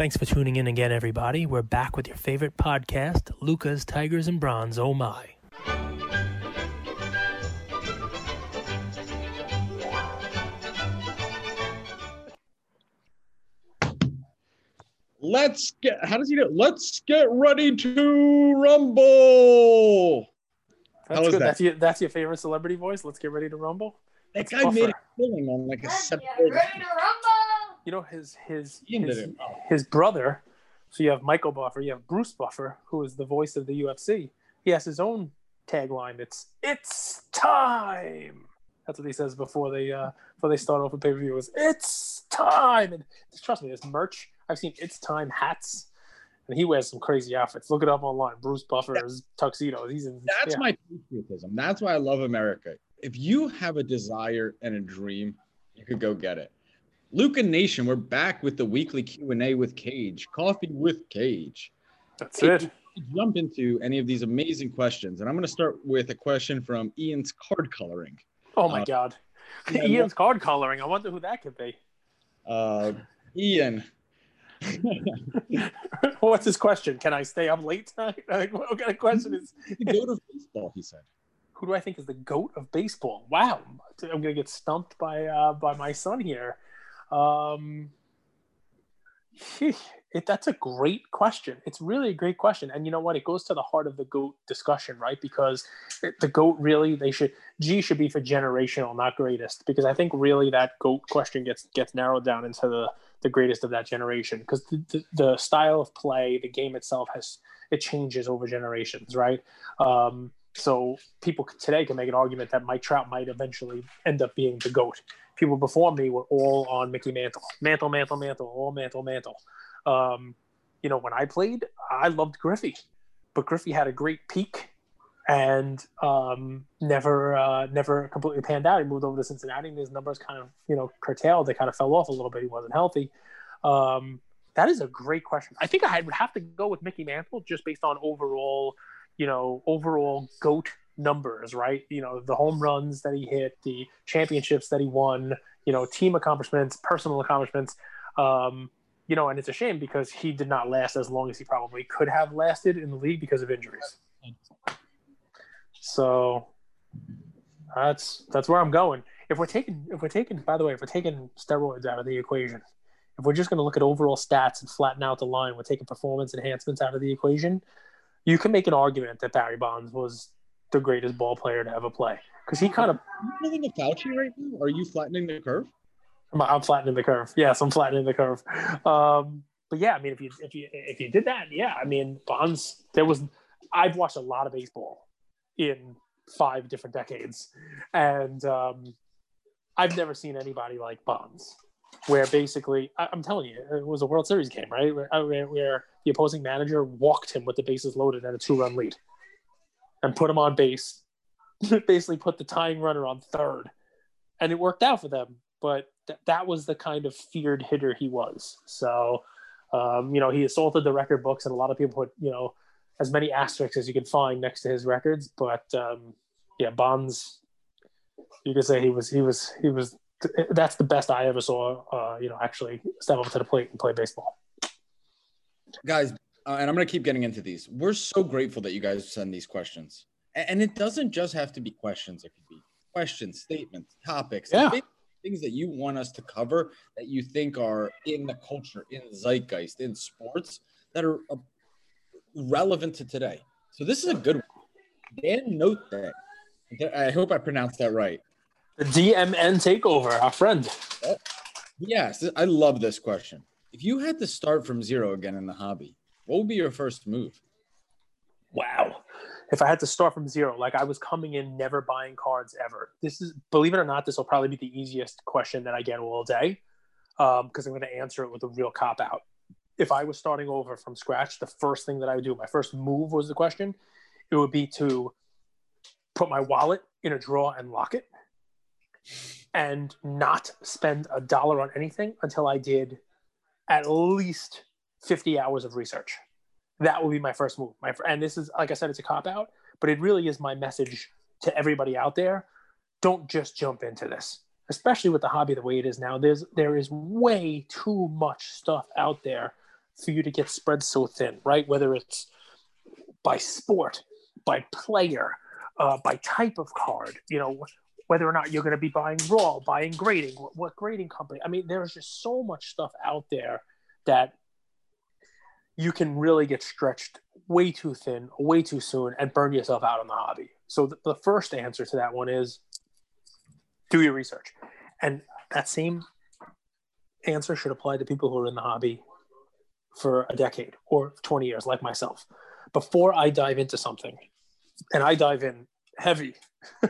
Thanks for tuning in again, everybody. We're back with your favorite podcast, Lucas, Tigers, and Bronze. Oh my. Let's get. How does he do? it? Let's get ready to rumble. That's How is good. that? That's your that's your favorite celebrity voice. Let's get ready to rumble. That It's guy made a killing on like a Let's separate. ready to rumble. You know his his his. Oh. his brother. So you have Michael Buffer, you have Bruce Buffer, who is the voice of the UFC. He has his own tagline. It's "It's time." That's what he says before they uh, before they start off a pay per view. Is "It's time." And trust me, there's merch. I've seen "It's time" hats, and he wears some crazy outfits. Look it up online. Bruce Buffer's tuxedos. He's in. That's yeah. my patriotism. That's why I love America. If you have a desire and a dream, you could go get it. Luca Nation, we're back with the weekly Q and A with Cage, Coffee with Cage. That's it. Jump into any of these amazing questions, and I'm going to start with a question from Ian's card coloring. Oh my Uh, god. Ian's card coloring. I wonder who that could be. Uh, Ian, What's his question? Can I stay up late tonight? Like, what kind of question is? the goat of baseball, he said. Who do I think is the goat of baseball? Wow, I'm gonna get stumped by uh, by my son here. Um, it, that's a great question. It's really a great question, and you know what? It goes to the heart of the goat discussion, right? Because it, the goat really they should G should be for generational, not greatest, because I think really that goat question gets gets narrowed down into the the greatest of that generation because the, the, the style of play, the game itself has it changes over generations, right? Um, so people today can make an argument that Mike Trout might eventually end up being the goat. People before me were all on Mickey Mantle, Mantle, Mantle, Mantle, all Mantle, Mantle. Um, you know, when I played, I loved Griffey, but Griffey had a great peak and um, never uh, never completely panned out. He moved over to Cincinnati, and his numbers kind of you know curtailed. They kind of fell off a little bit. He wasn't healthy. Um, that is a great question. I think I would have to go with Mickey Mantle just based on overall, you know, overall goat numbers, right? You know, the home runs that he hit, the championships that he won, you know, team accomplishments, personal accomplishments. Um, you know, and it's a shame because he did not last as long as he probably could have lasted in the league because of injuries. So that's that's where I'm going. If we're taking if we're taking by the way, if we're taking steroids out of the equation, if we're just going to look at overall stats and flatten out the line, we're taking performance enhancements out of the equation. You can make an argument that Barry Bonds was the greatest ball player to ever play because he kind of Are you living a Fauci right now? Are you flattening the curve? I'm, I'm flattening the curve. Yes, I'm flattening the curve. Um, but yeah, I mean, if you if you if you did that, yeah, I mean, Bonds. There was I've watched a lot of baseball in five different decades, and um, I've never seen anybody like Bonds, where basically I, I'm telling you, it was a World Series game, right? Where, where where the opposing manager walked him with the bases loaded and a two run lead, and put him on base, basically put the tying runner on third, and it worked out for them. But th- that was the kind of feared hitter he was. So, um, you know, he assaulted the record books, and a lot of people put, you know, as many asterisks as you could find next to his records. But um, yeah, Bonds, you could say he was, he was, he was. That's the best I ever saw. Uh, you know, actually step up to the plate and play baseball. guys, uh, and I'm going to keep getting into these. We're so grateful that you guys send these questions. And it doesn't just have to be questions, it could be questions, statements, topics, Yeah. things- things that you want us to cover that you think are in the culture, in zeitgeist, in sports that are uh, relevant to today. So this is a good one. Dan Note that. I hope I pronounced that right. The DMN takeover, our friend. Yes, I love this question. If you had to start from zero again in the hobby, what would be your first move? Wow. If I had to start from zero, like I was coming in never buying cards ever. This is, believe it or not, this will probably be the easiest question that I get all day um, because I'm going to answer it with a real cop out. If I was starting over from scratch, the first thing that I would do, my first move was the question, it would be to put my wallet in a drawer and lock it and not spend a dollar on anything until I did at least 50 hours of research that will be my first move. My and this is like I said, it's a cop out, but it really is my message to everybody out there. Don't just jump into this, especially with the hobby the way it is now. There's there is way too much stuff out there for you to get spread so thin, right? Whether it's by sport, by player, uh, by type of card, you know, whether or not you're going to be buying raw, buying grading, what, what grading company. I mean, there's just so much stuff out there that you can really get stretched way too thin, way too soon, and burn yourself out on the hobby. So the, the first answer to that one is do your research. And that same answer should apply to people who are in the hobby for a decade or 20 years, like myself. Before I dive into something, and I dive in heavy,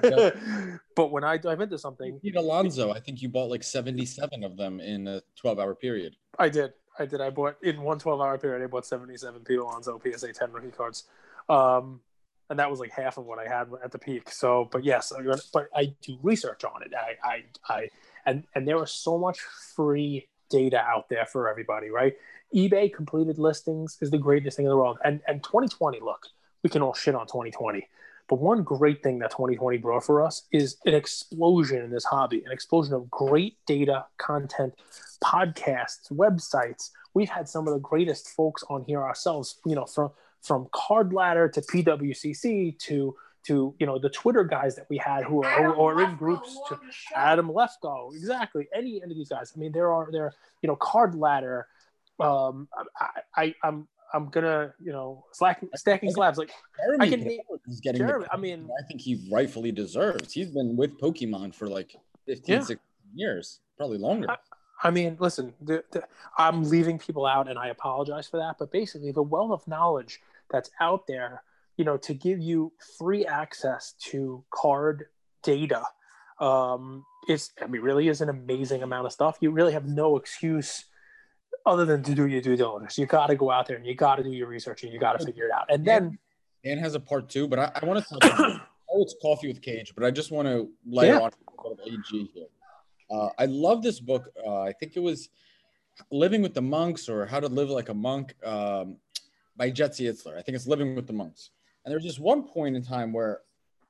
yep. but when I dive into something, Pete Alonso, I think you bought like 77 of them in a 12 hour period. I did. I did. I bought in one 12 hour period, I bought 77 Pete Alonso PSA 10 rookie cards. Um, and that was like half of what I had at the peak. So, but yes, but I do research on it. I, I, I, and and there was so much free data out there for everybody, right? eBay completed listings is the greatest thing in the world. And and 2020, look, we can all shit on 2020. But one great thing that 2020 brought for us is an explosion in this hobby, an explosion of great data, content, podcasts, websites. We've had some of the greatest folks on here ourselves, you know, from from Card Ladder to PWCC to to you know the Twitter guys that we had who are, who are in groups to Adam Lefko, exactly. Any any of these guys. I mean, there are there you know Card Ladder. Um, I, I I'm I'm gonna you know slack, stacking slabs like Jeremy I can he's getting Jeremy, I mean I think he rightfully deserves. He's been with Pokemon for like 15, yeah. 16 years, probably longer. I, I mean, listen, the, the, I'm leaving people out, and I apologize for that. But basically, the wealth of knowledge that's out there, you know, to give you free access to card data. Um, it's, I mean, really is an amazing amount of stuff. You really have no excuse other than to do your due diligence. You got to go out there and you got to do your research and you got to figure it out. And then Dan has a part two, but I, I want to talk about oh, it's coffee with cage, but I just want to lay yeah. on AG here. Uh, I love this book. Uh, I think it was Living with the Monks or How to Live Like a Monk. Um, by Jesse Itzler. I think it's Living with the Monks. And there's just one point in time where,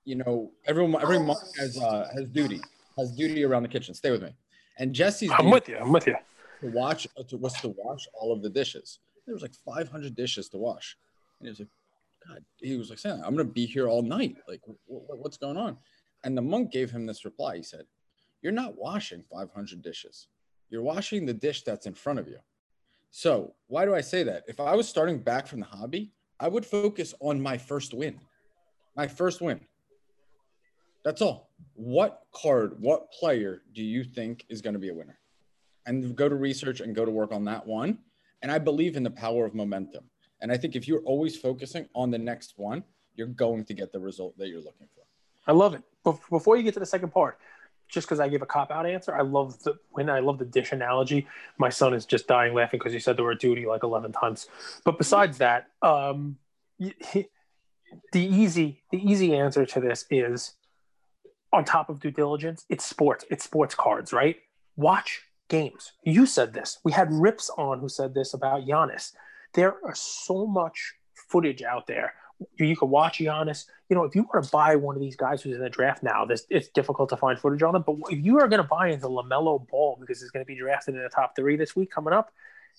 you know, everyone, every monk has uh, has duty, has duty around the kitchen. Stay with me. And Jesse's. I'm with you. I'm with you. To watch, uh, to, was to wash all of the dishes. There was like 500 dishes to wash, and he was like, God, he was like saying, I'm gonna be here all night. Like, what's going on? And the monk gave him this reply. He said, You're not washing 500 dishes. You're washing the dish that's in front of you. So why do I say that? If I was starting back from the hobby, I would focus on my first win. My first win. That's all. What card, what player do you think is going to be a winner? And go to research and go to work on that one. And I believe in the power of momentum. And I think if you're always focusing on the next one, you're going to get the result that you're looking for. I love it. Before you get to the second part, just because I gave a cop out answer. I love the when I love the dish analogy. My son is just dying laughing because he said the word duty like eleven times. But besides that, um, the easy the easy answer to this is on top of due diligence. It's sports. It's sports cards, right? Watch games. You said this. We had Rips on who said this about Giannis. There are so much footage out there you could watch Giannis. You know, if you want to buy one of these guys who's in the draft now, this it's difficult to find footage on him. But if you are going to buy into LaMelo Ball because he's going to be drafted in the top three this week coming up,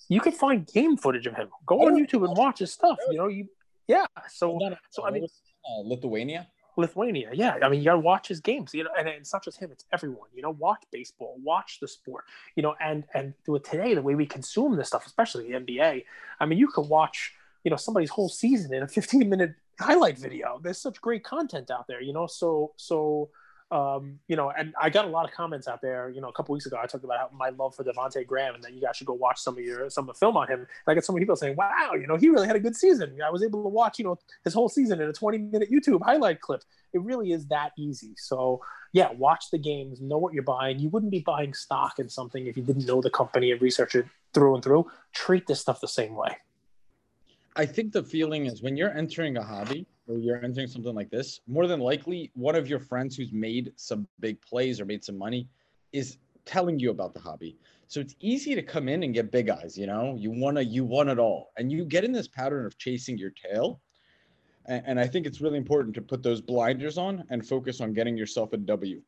you can find game footage of him. Go on YouTube and watch his stuff. You know, you yeah. So so I mean, uh, Lithuania. Lithuania, yeah. I mean, you gotta watch his games, you know, and it's not just him; it's everyone. You know, watch baseball, watch the sport, you know, and and with today, the way we consume this stuff, especially the NBA. I mean, you can watch you know somebody's whole season in a 15 minute highlight video there's such great content out there you know so so um, you know, and I got a lot of comments out there. You know, a couple weeks ago, I talked about how my love for Devonte Graham, and that you guys should go watch some of your some of the film on him. And I got some people saying, "Wow, you know, he really had a good season." I was able to watch, you know, his whole season in a 20 minute YouTube highlight clip. It really is that easy. So, yeah, watch the games, know what you're buying. You wouldn't be buying stock in something if you didn't know the company and research it through and through. Treat this stuff the same way. I think the feeling is when you're entering a hobby or you're entering something like this, more than likely one of your friends who's made some big plays or made some money is telling you about the hobby. So it's easy to come in and get big eyes, you know, you want to, you want it all. And you get in this pattern of chasing your tail. And, and I think it's really important to put those blinders on and focus on getting yourself a W.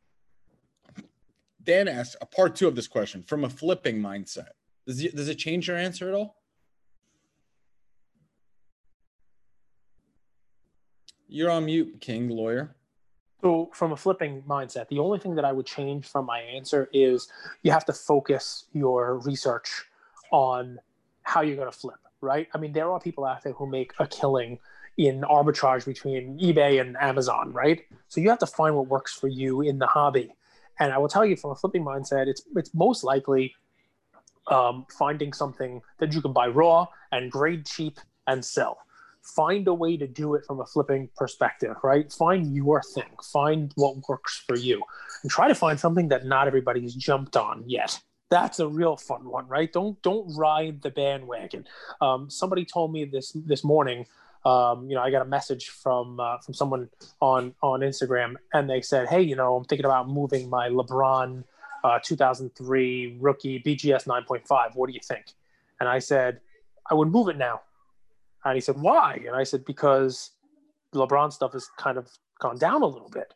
Dan asks a part two of this question from a flipping mindset. Does it, does it change your answer at all? You're on mute, King lawyer. So, from a flipping mindset, the only thing that I would change from my answer is you have to focus your research on how you're going to flip, right? I mean, there are people out there who make a killing in arbitrage between eBay and Amazon, right? So you have to find what works for you in the hobby. And I will tell you from a flipping mindset, it's it's most likely um, finding something that you can buy raw and grade cheap and sell. Find a way to do it from a flipping perspective, right? Find your thing, find what works for you, and try to find something that not everybody's jumped on yet. That's a real fun one, right? Don't don't ride the bandwagon. Um, somebody told me this this morning um, you know, I got a message from uh, from someone on on Instagram, and they said, "Hey, you know, I'm thinking about moving my LeBron uh, 2003 rookie BGS 9.5. What do you think?" And I said, "I would move it now." And he said, "Why?" And I said, "Because LeBron stuff has kind of gone down a little bit."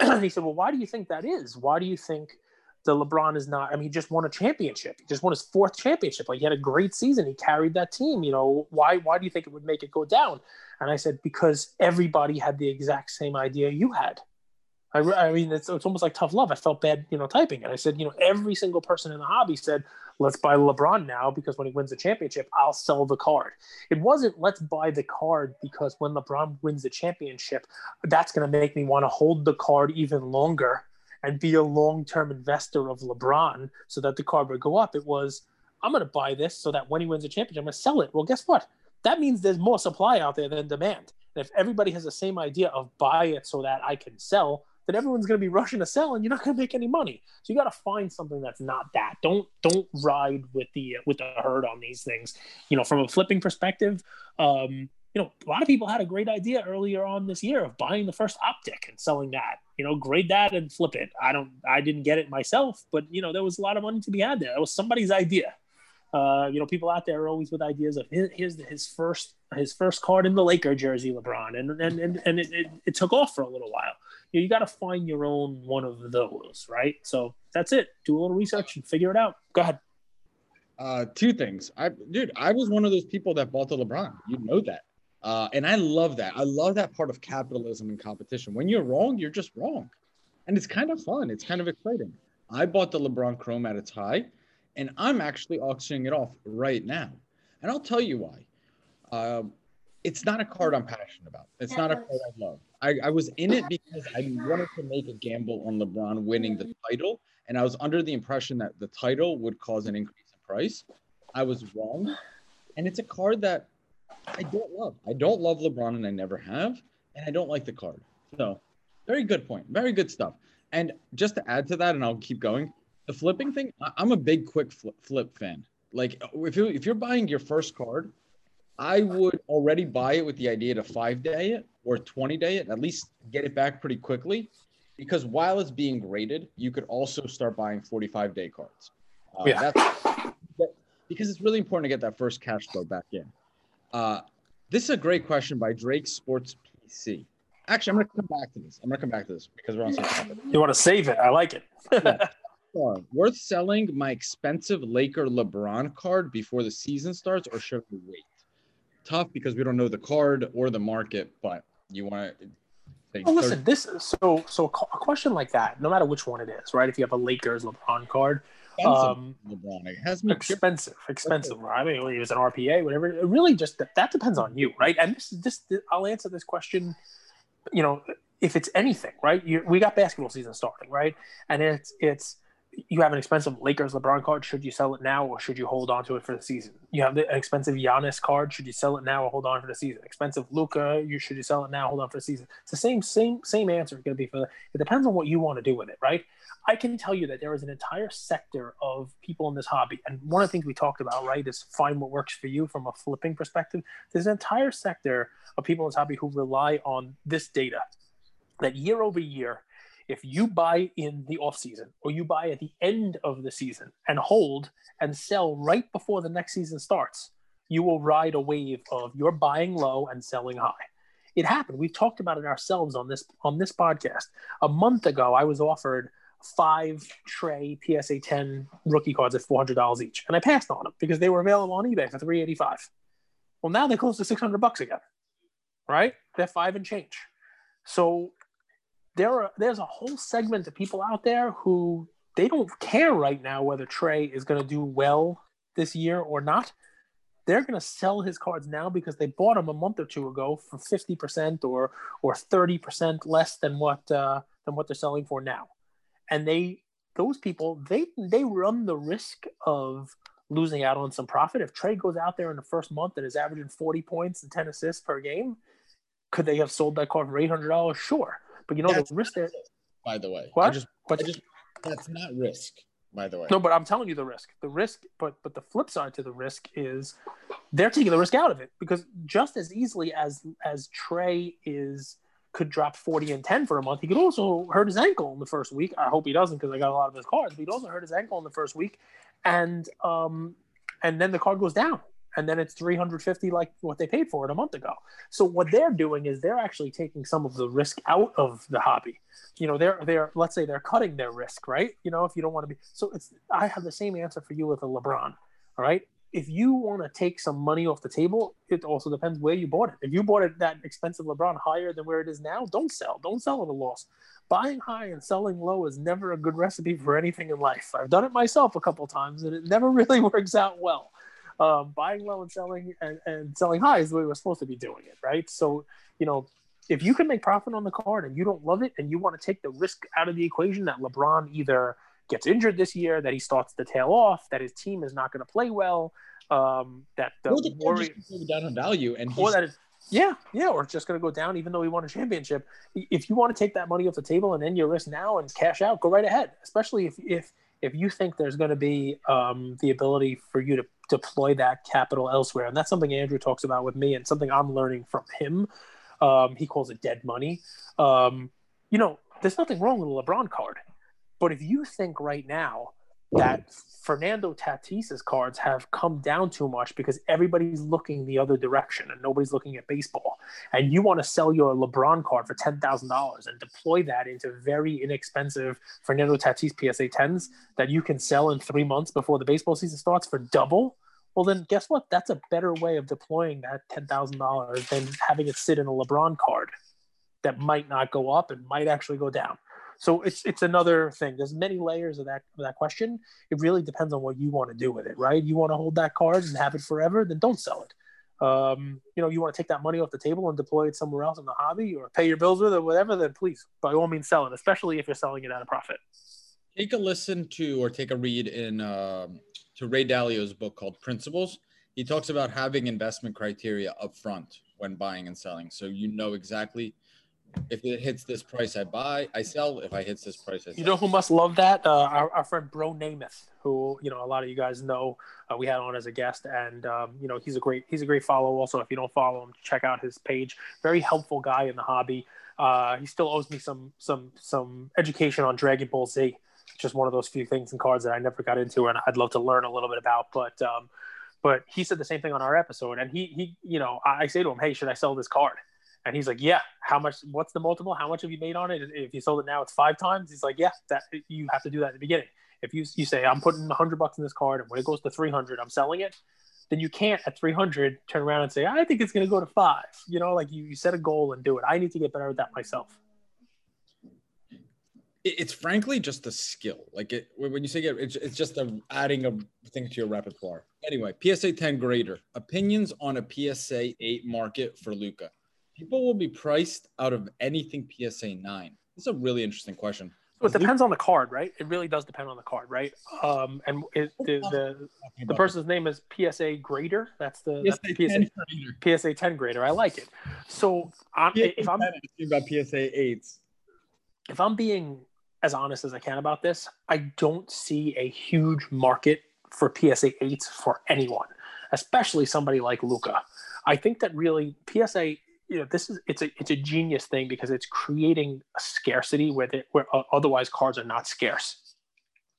and he said, "Well, why do you think that is? Why do you think?" the LeBron is not. I mean, he just won a championship. He just won his fourth championship. Like he had a great season. He carried that team. You know, why? Why do you think it would make it go down? And I said because everybody had the exact same idea you had. I, I mean, it's, it's almost like tough love. I felt bad, you know, typing it. I said, you know, every single person in the hobby said, let's buy LeBron now because when he wins the championship, I'll sell the card. It wasn't let's buy the card because when LeBron wins the championship, that's going to make me want to hold the card even longer and be a long term investor of LeBron so that the card would go up. It was, I'm going to buy this so that when he wins the championship, I'm going to sell it. Well, guess what? That means there's more supply out there than demand. And if everybody has the same idea of buy it so that I can sell, then everyone's going to be rushing to sell and you're not going to make any money. So you got to find something that's not that. Don't don't ride with the with the herd on these things. You know, from a flipping perspective, um, you know, a lot of people had a great idea earlier on this year of buying the first optic and selling that. You know, grade that and flip it. I don't, I didn't get it myself, but you know, there was a lot of money to be had there. It was somebody's idea. Uh, you know, people out there are always with ideas of his his first his first card in the Laker jersey, LeBron, and and and, and it, it, it took off for a little while. You, know, you got to find your own one of those, right? So that's it. Do a little research and figure it out. Go ahead. Uh, two things. I dude, I was one of those people that bought the LeBron. You know that. Uh, and I love that. I love that part of capitalism and competition. When you're wrong, you're just wrong. And it's kind of fun. It's kind of exciting. I bought the LeBron Chrome at its high, and I'm actually auctioning it off right now. And I'll tell you why. Uh, it's not a card I'm passionate about. It's not a card I love. I, I was in it because I wanted to make a gamble on LeBron winning the title. And I was under the impression that the title would cause an increase in price. I was wrong. And it's a card that I don't love. I don't love LeBron, and I never have, and I don't like the card. So, very good point. Very good stuff. And just to add to that, and I'll keep going. The flipping thing, I'm a big quick flip, flip fan. Like if you if you're buying your first card, I would already buy it with the idea to five day it or 20 day it, at least get it back pretty quickly. Because while it's being graded, you could also start buying 45 day cards. Uh, yeah. That's, because it's really important to get that first cash flow back in. Uh, this is a great question by Drake Sports PC. Actually, I'm going to come back to this. I'm going to come back to this because we're on some topic. You want to save it? I like it. yeah. Worth selling my expensive Laker LeBron card before the season starts, or should we wait? Tough because we don't know the card or the market, but you want to. Listen, this so so a question like that, no matter which one it is, right? If you have a Lakers LeBron card, um, LeBron. It has me expensive, expensive. Okay. I mean, it was an RPA, whatever. It really just that, that depends on you, right? And this, this, this, I'll answer this question. You know, if it's anything, right? You, we got basketball season starting, right? And it's it's you have an expensive Lakers LeBron card. Should you sell it now or should you hold on to it for the season? You have the, expensive Giannis card. Should you sell it now or hold on for the season? Expensive Luka. You should you sell it now, hold on for the season? It's the same same same answer. Going to be for it depends on what you want to do with it, right? I can tell you that there is an entire sector of people in this hobby, and one of the things we talked about, right, is find what works for you from a flipping perspective. There's an entire sector of people in this hobby who rely on this data that year over year if you buy in the off season or you buy at the end of the season and hold and sell right before the next season starts, you will ride a wave of you're buying low and selling high. It happened. We've talked about it ourselves on this on this podcast. A month ago, I was offered five Trae PSA 10 rookie cards at $400 each, and I passed on them because they were available on eBay for 385. Well, now they're close to 600 bucks again, right? They're five and change. So there are there's a whole segment of people out there who they don't care right now whether Trae is going to do well this year or not. They're going to sell his cards now because they bought him a month or two ago for fifty percent or or thirty percent less than what uh, than what they're selling for now, and they those people they they run the risk of losing out on some profit. If Trae goes out there in the first month and is averaging 40 points and 10 assists per game, could they have sold that card for $800? Sure. But you know, that's the risk there. By the way, what? I just, I just, that's not risk, by the way. No, but I'm telling you the risk. The risk, but but the flip side to the risk is they're taking the risk out of it because just as easily as as Trae is could drop 40 and 10 for a month. He could also hurt his ankle in the first week. I hope he doesn't because I got a lot of his cards. But he'd also hurt his ankle in the first week, and um, and then the card goes down, and then it's 350 like what they paid for it a month ago. So what they're doing is they're actually taking some of the risk out of the hobby. You know, they're they're let's say they're cutting their risk, right? You know, if you don't want to be so it's I have the same answer for you with a LeBron. All right if you want to take some money off the table, it also depends where you bought it. If you bought it that expensive LeBron higher than where it is now, don't sell. Don't sell at a loss. Buying high and selling low is never a good recipe for anything in life. I've done it myself a couple times, and it never really works out well. Um, buying low and selling and, and selling high is the way we're supposed to be doing it, right? So, you know, if you can make profit on the card and you don't love it and you want to take the risk out of the equation that LeBron either – gets injured this year, that he starts to tail off, that his team is not going to play well, um, that the, or the Warriors down in value, and or that is, yeah, yeah, or it's just going to go down even though he won a championship. If you want to take that money off the table and end your risk now and cash out, go right ahead. Especially if if if you think there's going to be um, the ability for you to deploy that capital elsewhere, and that's something Andrew talks about with me, and something I'm learning from him. Um, he calls it dead money. Um, you know, there's nothing wrong with a LeBron card. But if you think right now that Fernando Tatis's cards have come down too much because everybody's looking the other direction and nobody's looking at baseball, and you want to sell your LeBron card for ten thousand dollars and deploy that into very inexpensive Fernando Tatis PSA tens that you can sell in three months before the baseball season starts for double, well then guess what? That's a better way of deploying that ten thousand dollars than having it sit in a LeBron card that might not go up and might actually go down. So it's it's another thing. There's many layers of that of that question. It really depends on what you want to do with it, right? You want to hold that card and have it forever, then don't sell it. Um, you know, you want to take that money off the table and deploy it somewhere else in the hobby or pay your bills with it, or whatever, then please, by all means, sell it, especially if you're selling it at a profit. Take a listen to or take a read in um, to Ray Dalio's book called Principles. He talks about having investment criteria up front when buying and selling, so you know exactly if it hits this price, I buy. I sell. If I hits this price, I sell. You know who must love that? Uh, our, our friend Bro Namath, who you know a lot of you guys know. Uh, we had on as a guest, and um, you know he's a great he's a great follow. Also, if you don't follow him, check out his page. Very helpful guy in the hobby. Uh, he still owes me some some some education on Dragon Ball Z. Just one of those few things and cards that I never got into, and I'd love to learn a little bit about. But um, but he said the same thing on our episode, and he he you know I, I say to him, hey, should I sell this card? And he's like, yeah, how much, what's the multiple? How much have you made on it? If you sold it now, it's five times. He's like, yeah, that you have to do that at the beginning. If you, you say, I'm putting hundred bucks in this card and when it goes to 300, I'm selling it. Then you can't at 300 turn around and say, I think it's going to go to five. You know, like you, you set a goal and do it. I need to get better at that myself it's frankly just a skill. Like it, when you say it, it's, it's just a, adding a thing to your repertoire. Anyway, PSA 10 grader opinions on a PSA 8 market for Luka people will be priced out of anything PSA 9? This is a really interesting question. So it depends on the card, right? It really does depend on the card, right? Um, and it, the the, the person's name is PSA Grader. That's the PSA, that's PSA, 10 PSA 10 Grader. I like it. So I'm, if I'm about PSA 8s, if I'm being as honest as I can about this, I don't see a huge market for PSA 8s for anyone, especially somebody like Luka. I think that really PSA you know this is it's a it's a genius thing because it's creating a scarcity where they, where otherwise cards are not scarce.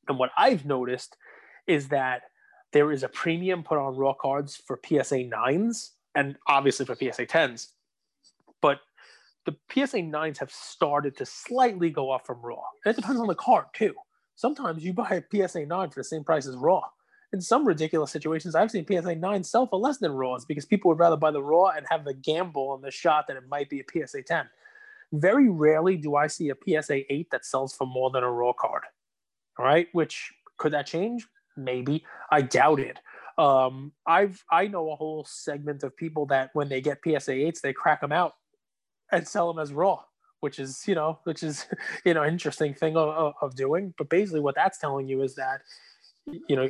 And what I've noticed is that there is a premium put on raw cards for PSA nines and obviously for PSA tens, but the PSA nines have started to slightly go up from raw. And it depends on the card too. Sometimes you buy a PSA nine for the same price as raw in some ridiculous situations, I've seen PSA 9 sell for less than Raws because people would rather buy the Raw and have the gamble on the shot that it might be a PSA 10. Very rarely do I see a PSA 8 that sells for more than a raw card. All right, which could that change? Maybe. I doubt it. Um, I've I know a whole segment of people that when they get PSA 8s, they crack them out and sell them as raw which is you know which is you know interesting thing of, of doing but basically what that's telling you is that you know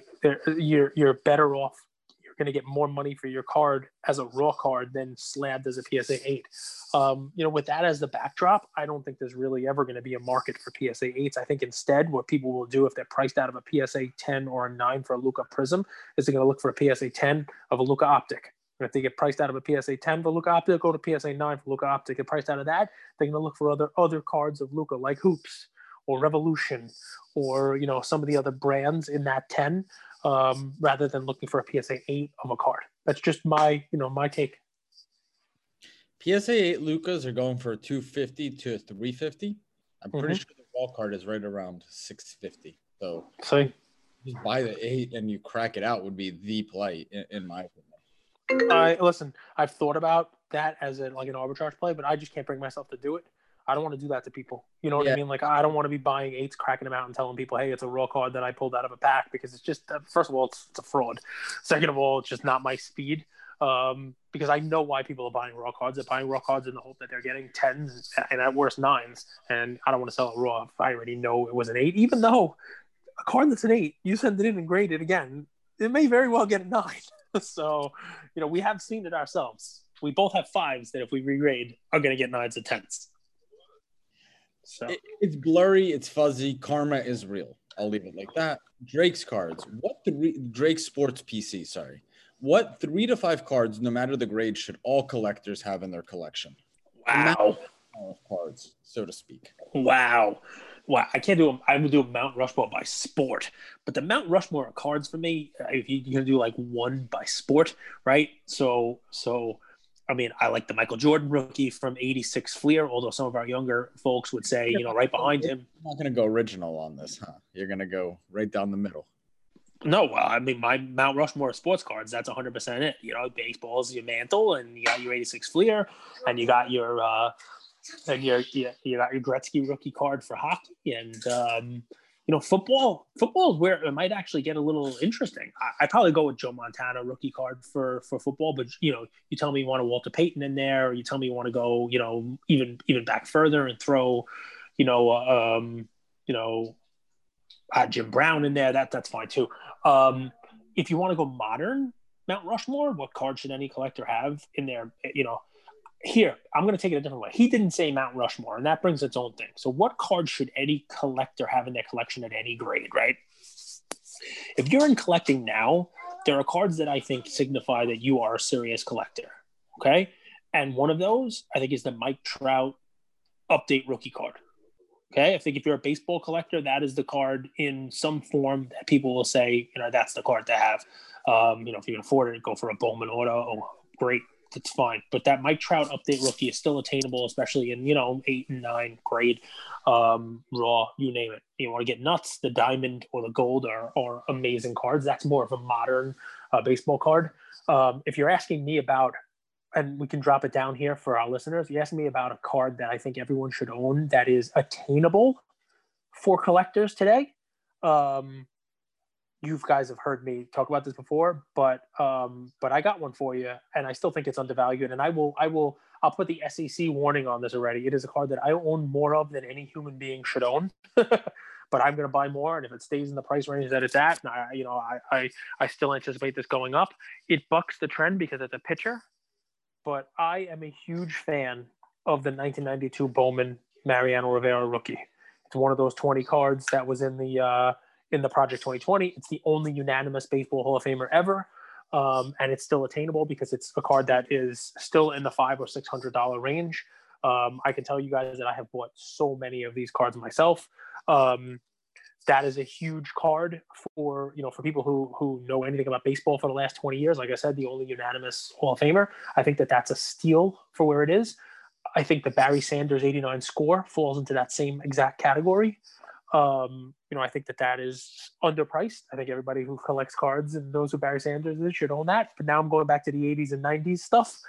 you're you're better off you're going to get more money for your card as a raw card than slabbed as a psa 8 um, you know with that as the backdrop i don't think there's really ever going to be a market for psa 8s i think instead what people will do if they're priced out of a psa 10 or a 9 for a luka prism is they're going to look for a psa 10 of a luka optic. And if they get priced out of a PSA 10 for Luka Optic, go to PSA 9 for Luka Optic. Get priced out of that, they're going to look for other other cards of Luka, like Hoops or Revolution, or you know some of the other brands in that 10, um, rather than looking for a PSA 8 of a card. That's just my you know my take. PSA 8 Lukas are going for 250 to 350. I'm pretty mm-hmm. sure the wall card is right around 650. So, so just buy the eight and you crack it out would be the play in, in my opinion. I listen. I've thought about that as a like an arbitrage play, but I just can't bring myself to do it. I don't want to do that to people. You know what yeah. I mean? Like I don't want to be buying eights, cracking them out, and telling people, "Hey, it's a raw card that I pulled out of a pack," because it's just uh, first of all, it's, it's a fraud. Second of all, it's just not my speed. Um, because I know why people are buying raw cards. They're buying raw cards in the hope that they're getting tens and at worst nines. And I don't want to sell it raw if I already know it was an eight, even though a card that's an eight, you send it in and grade it again, it may very well get a nine. so, you know, we have seen it ourselves. We both have fives that if we regrade are going to get nines and tens. So it, it's blurry, it's fuzzy. Karma is real. I'll leave it like that. Drake's cards. What three Drake Sports PC? Sorry. What three to five cards, no matter the grade, should all collectors have in their collection? Wow. Cards, so to speak. Wow well, I can't do them. I would do a Mount Rushmore by sport, but the Mount Rushmore cards for me, if you, are gonna do like one by sport, right? So, so I mean, I like the Michael Jordan rookie from '86 Fleer, although some of our younger folks would say, you know, right behind him. I'm not gonna go original on this, huh? You're gonna go right down the middle. No, well, I mean, my Mount Rushmore sports cards, that's 100% it. You know, baseball's your mantle, and you got your 86 Fleer, and you got your, uh, and you you you got your Gretzky rookie card for hockey, and um, you know football. Football is where it might actually get a little interesting. I, I probably go with Joe Montana rookie card for for football, but you know, you tell me you want a Walter Payton in there, or you tell me you want to go, you know, even even back further and throw, you know, um, you know, uh, Jim Brown in there. That that's fine too. Um, if you want to go modern, Mount Rushmore, what card should any collector have in there? You know, here i'm going to take it a different way. He didn't say mount rushmore and that brings its own thing. So what card should any collector have in their collection at any grade right? If you're in collecting now there are cards that i think signify that you are a serious collector okay? And one of those i think is the mike trout update rookie card okay? I think if you're a baseball collector that is the card in some form that people will say you know that's the card to have. Um, you know if you can afford it go for a bowman auto. Oh, great it's fine. But that Mike Trout update rookie is still attainable, especially in you know eight and nine grade, um, raw, you name it. You want to get nuts, the diamond or the gold are, are amazing cards. That's more of a modern uh, baseball card. Um, if you're asking me about, and we can drop it down here for our listeners, you're asking me about a card that I think everyone should own that is attainable for collectors today. Um, you guys have heard me talk about this before, but um, but I got one for you, and I still think it's undervalued. And I will I will I'll put the SEC warning on this already. It is a card that I own more of than any human being should own. but I'm going to buy more, and if it stays in the price range that it's at, and I you know I, I I still anticipate this going up. It bucks the trend because it's a pitcher, but I am a huge fan of the 1992 Bowman Mariano Rivera rookie. It's one of those 20 cards that was in the uh, in the Project 2020. It's the only unanimous Baseball Hall of Famer ever. Um, and it's still attainable because it's a card that is still in the five or six hundred dollar range. Um, I can tell you guys that I have bought so many of these cards myself. Um, that is a huge card for you know for people who who know anything about baseball for the last 20 years like i said the only unanimous hall of famer i think that that's a steal for where it is i think the barry sanders 89 score falls into that same exact category um, you know, I think that that is underpriced. I think everybody who collects cards and knows who Barry Sanders is should own that. But now I'm going back to the 80s and 90s stuff.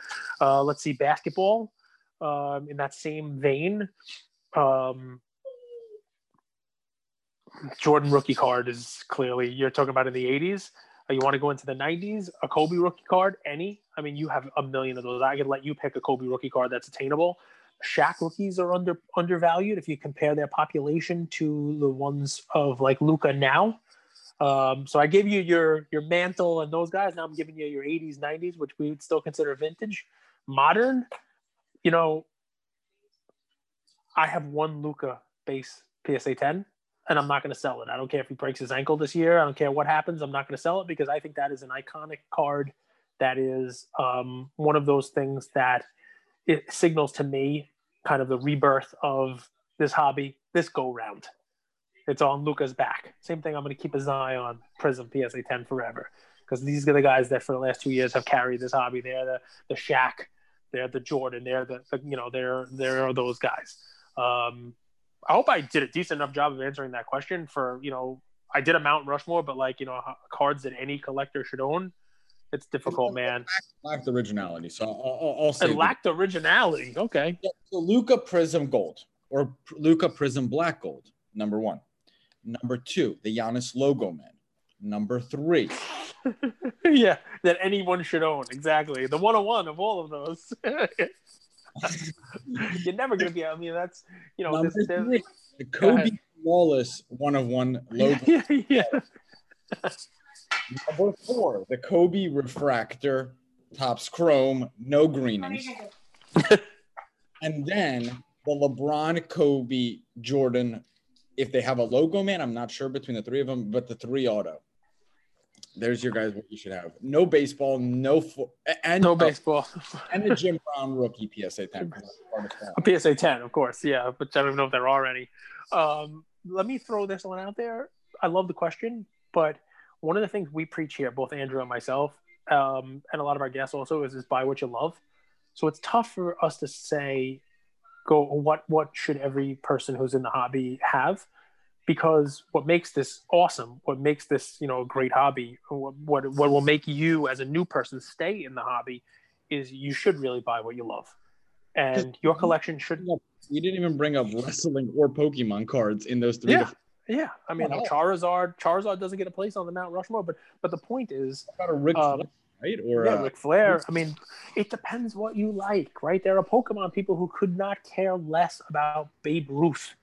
Uh, let's see, basketball. um, in that same vein, um, Jordan rookie card is clearly you're talking about in the 80s. Uh, you want to go into the 90s, a Kobe rookie card, any. I mean, you have a million of those. I could let you pick a Kobe rookie card that's attainable. Shaq rookies are under undervalued if you compare their population to the ones of like Luka now. Um, so I gave you your your mantle and those guys. Now I'm giving you your 80s, 90s, which we would still consider vintage. Modern, you know, I have one Luka base PSA 10 and I'm not going to sell it. I don't care if he breaks his ankle this year. I don't care what happens. I'm not going to sell it because I think that is an iconic card. That is um, one of those things that it signals to me kind of the rebirth of this hobby, this go round. It's on Luka's back. Same thing. I'm going to keep his eye on Prism PSA 10 forever because these are the guys that for the last two years have carried this hobby. They're the the Shaq, they're the Jordan, they're the, the you know they're they're those guys. Um, I hope I did a decent enough job of answering that question. For you know, I did a Mount Rushmore, but like you know, cards that any collector should own. It's difficult, man. Lacked originality, so I'll, I'll say it lacked originality. Okay. Yeah, so Luka Prism Gold or Luka Prism Black Gold, number one. Number two, the Giannis logo man. Number three. yeah, that anyone should own. Exactly. The 101 of 1 of all of those. You're never gonna be. I mean, that's you know, this, three, the Kobe Flawless one of one logo. yeah, yeah. Number four, the Kobe Refractor, Topps Chrome, no greenings. and then the LeBron, Kobe, Jordan. If they have a logo, man, I'm not sure between the three of them, but the three auto. There's your guys. What you should have: no baseball, no fo- and no baseball, and the Jim Brown rookie PSA 10. A PSA 10, of course, yeah, but I don't even know if there are any. Um, let me throw this one out there. I love the question, but one of the things we preach here, both Andrew and myself, um, and a lot of our guests also, is, is buy what you love. So it's tough for us to say, go what what should every person who's in the hobby have because what makes this awesome, what makes this you know a great hobby, what, what what will make you as a new person stay in the hobby, is you should really buy what you love, and your collection should. You didn't even bring up wrestling or Pokemon cards in those three. Yeah, yeah. I mean, oh, Charizard, Charizard doesn't get a place on the Mount Rushmore, but but the point is, about a Ric um, Flair, right? Or yeah, uh, Ric Flair. I mean, it depends what you like, right? There are Pokemon people who could not care less about Babe Ruth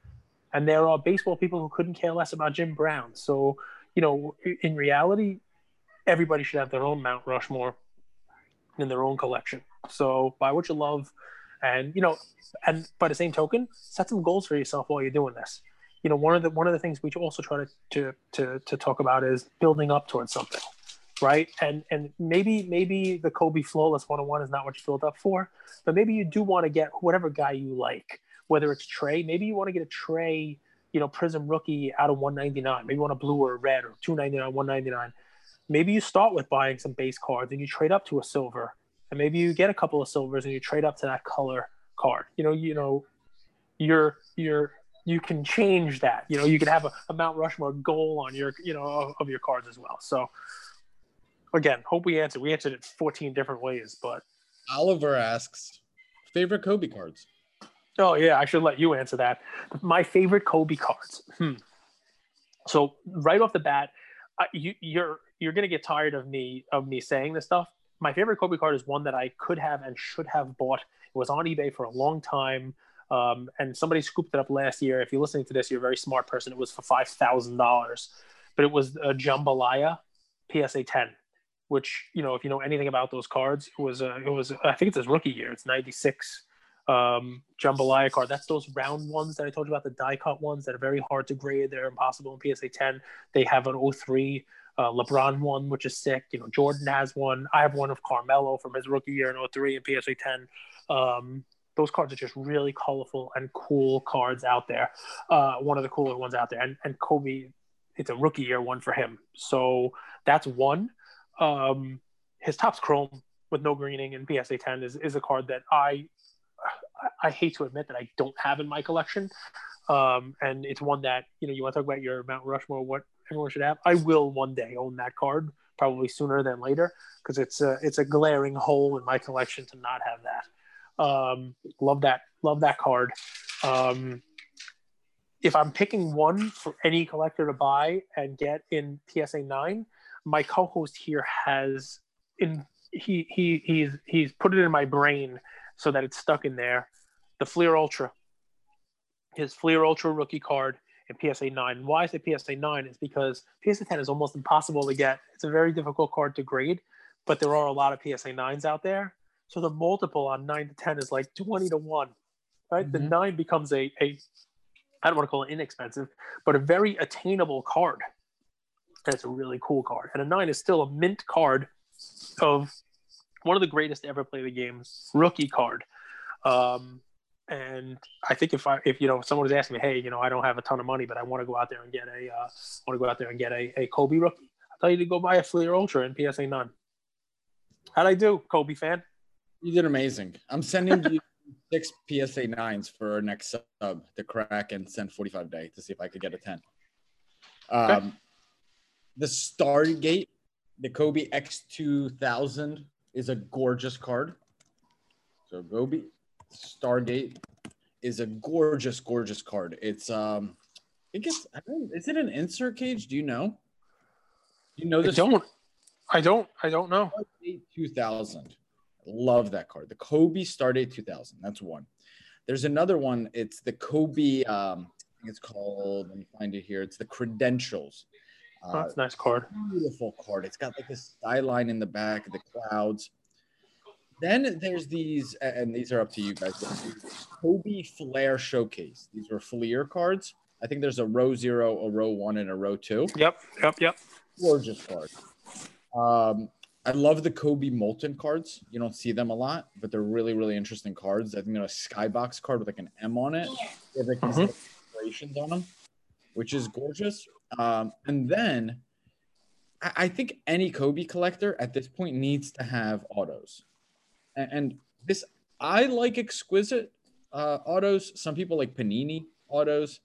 and there are baseball people who couldn't care less about Jim Brown. So, you know, in reality, everybody should have their own Mount Rushmore in their own collection. So buy what you love, and you know, and by the same token, set some goals for yourself while you're doing this. You know, one of the one of the things we also try to to to, to talk about is building up towards something, right? And and maybe maybe the Kobe Flawless 101 is not what you built up for, but maybe you do want to get whatever guy you like whether it's Trae, maybe you want to get a Trae, you know, Prism rookie out of 199. Maybe you want a blue or a red or 299, 199. Maybe you start with buying some base cards and you trade up to a silver, and maybe you get a couple of silvers and you trade up to that color card. You know, you know, you're you're you can change that. You know, you can have a, a Mount Rushmore goal on your you know of, of your cards as well. So again, hope we answered. We answered it 14 different ways, but Oliver asks favorite Kobe cards. Oh yeah, I should let you answer that. My favorite Kobe cards. Hmm. So right off the bat, uh, you, you're you're gonna get tired of me of me saying this stuff. My favorite Kobe card is one that I could have and should have bought. It was on eBay for a long time, um, and somebody scooped it up last year. If you're listening to this, you're a very smart person. It was for five thousand dollars, but it was a Jambalaya PSA 10 which you know if you know anything about those cards it was a, it was i think it's his rookie year it's 96 um, jambalaya card. That's those round ones that I told you about, the die cut ones that are very hard to grade. They're impossible in PSA 10. They have an 03 uh, LeBron one, which is sick. You know, Jordan has one. I have one of Carmelo from his rookie year in 03 in PSA 10. Um, those cards are just really colorful and cool cards out there. Uh, one of the cooler ones out there. And, and Kobe, it's a rookie year one for him. So that's one. Um, his Topps Chrome with no greening and PSA 10 is, is a card that I I hate to admit that I don't have in my collection. Um, and it's one that, you know, you want to talk about your Mount Rushmore, what everyone should have. I will one day own that card, probably sooner than later, because it's a, it's a glaring hole in my collection to not have that. Um, love that. Love that card. Um, if I'm picking one for any collector to buy and get in PSA nine, my co-host here has in he he he's he's put it in my brain so that it's stuck in there. The Fleer Ultra, his Fleer Ultra rookie card in PSA nine. Why I say PSA nine is because PSA ten is almost impossible to get. It's a very difficult card to grade, but there are a lot of PSA nines out there. So the multiple on nine to ten is like twenty to one, right? Mm-hmm. The nine becomes a a I don't want to call it inexpensive, but a very attainable card. And it's a really cool card. And a nine is still a mint card of one of the greatest to ever play the game, rookie card. Um, and I think if I if you know someone was asking me, hey, you know, I don't have a ton of money, but I want to go out there and get a uh, want to go out there and get a, a Kobe rookie. I tell you to go buy a Fleer Ultra in PSA nine. How'd I do, Kobe fan? You did amazing. I'm sending you six PSA nines for our next sub to crack and send 45 day to see if I could get a 10. Um, okay. The Stardate, the Kobe X2000 is a gorgeous card. So Kobe Stardate is a gorgeous, gorgeous card. It's um, it gets. I don't. Is it an insert cage? Do you know? Do you know this? I don't. I don't. I don't know. Two thousand. Love that card. The Kobe Stardate 2000. That's one. There's another one. It's the Kobe. Um, I think it's called. Let me find it here. It's the Credentials. Uh, oh, that's a nice card. Beautiful card. It's got like this skyline in the back, the clouds. Then there's these, and these are up to you guys. Kobe Flair Showcase. These were Fleer cards. I think there's a row zero, a row one, and a row two. Yep, yep, yep. Gorgeous card. Um, I love the Kobe Molten cards. You don't see them a lot, but they're really, really interesting cards. I think they're a skybox card with like an M on it. They have like mm-hmm. illustrations on them, which is gorgeous. Um, and then I, I, think any Kobe collector at this point needs to have autos. And, and this, I like exquisite uh, autos. Some people like Panini autos,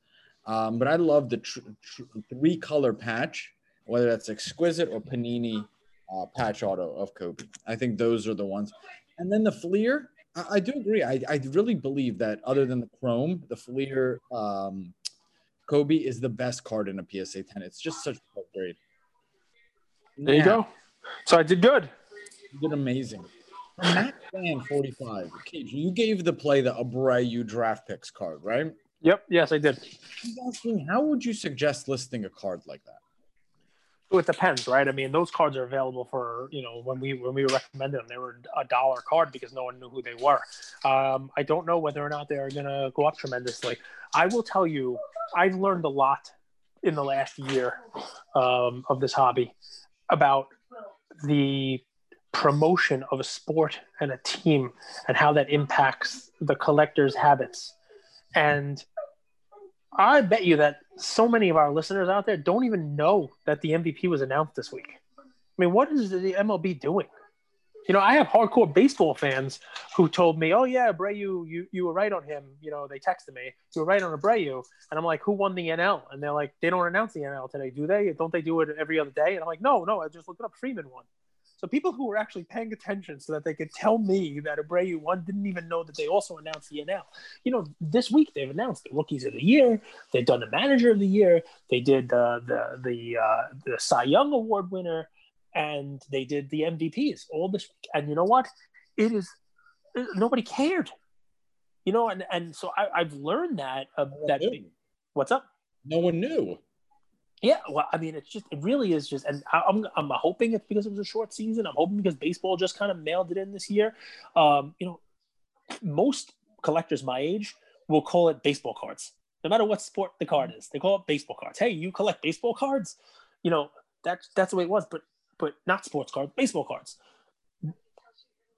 um, but I love the tr- tr- three color patch, whether that's exquisite or Panini uh, patch auto of Kobe. I think those are the ones. And then the Fleer, I, I do agree. I, I really believe that other than the Chrome, the Fleer um, Kobe is the best card in a PSA 10. It's just such a grade. There you go. So I did good. You did amazing. Matt Fan 45. Cage, you gave the play the Abreu draft picks card, right? Yep. Yes, I did. He's asking, how would you suggest listing a card like that? It depends, right? I mean, those cards are available for you know when we when we recommended them, they were a dollar card because no one knew who they were. Um, I don't know whether or not they are going to go up tremendously. I will tell you, I've learned a lot in the last year um, of this hobby about the promotion of a sport and a team and how that impacts the collector's habits. And I bet you that so many of our listeners out there don't even know that the MVP was announced this week. I mean, what is the MLB doing? You know, I have hardcore baseball fans who told me, "Oh yeah, Abreu, you you were right on him." You know, they texted me, "You were right on Abreu," and I'm like, "Who won the NL?" And they're like, "They don't announce the NL today, do they? Don't they do it every other day?" And I'm like, "No, no, I just looked it up. Freeman won." So people who were actually paying attention so that they could tell me that Abreu won didn't even know that they also announced the NL. You know, this week they've announced the rookies of the year. They've done the manager of the year. They did the the the uh, the Cy Young Award winner, and they did the MVPs all this week. And you know what? It is nobody cared. You know, and and so I, have learned that uh, that. What's up? No one knew. Yeah, well, I mean, it's just it really is just, and I'm I'm hoping it's because it was a short season. I'm hoping because baseball just kind of mailed it in this year. Um, you know, most collectors my age will call it baseball cards, no matter what sport the card is. They call it baseball cards. Hey, you collect baseball cards? You know, that's that's the way it was, but but not sports cards, baseball cards.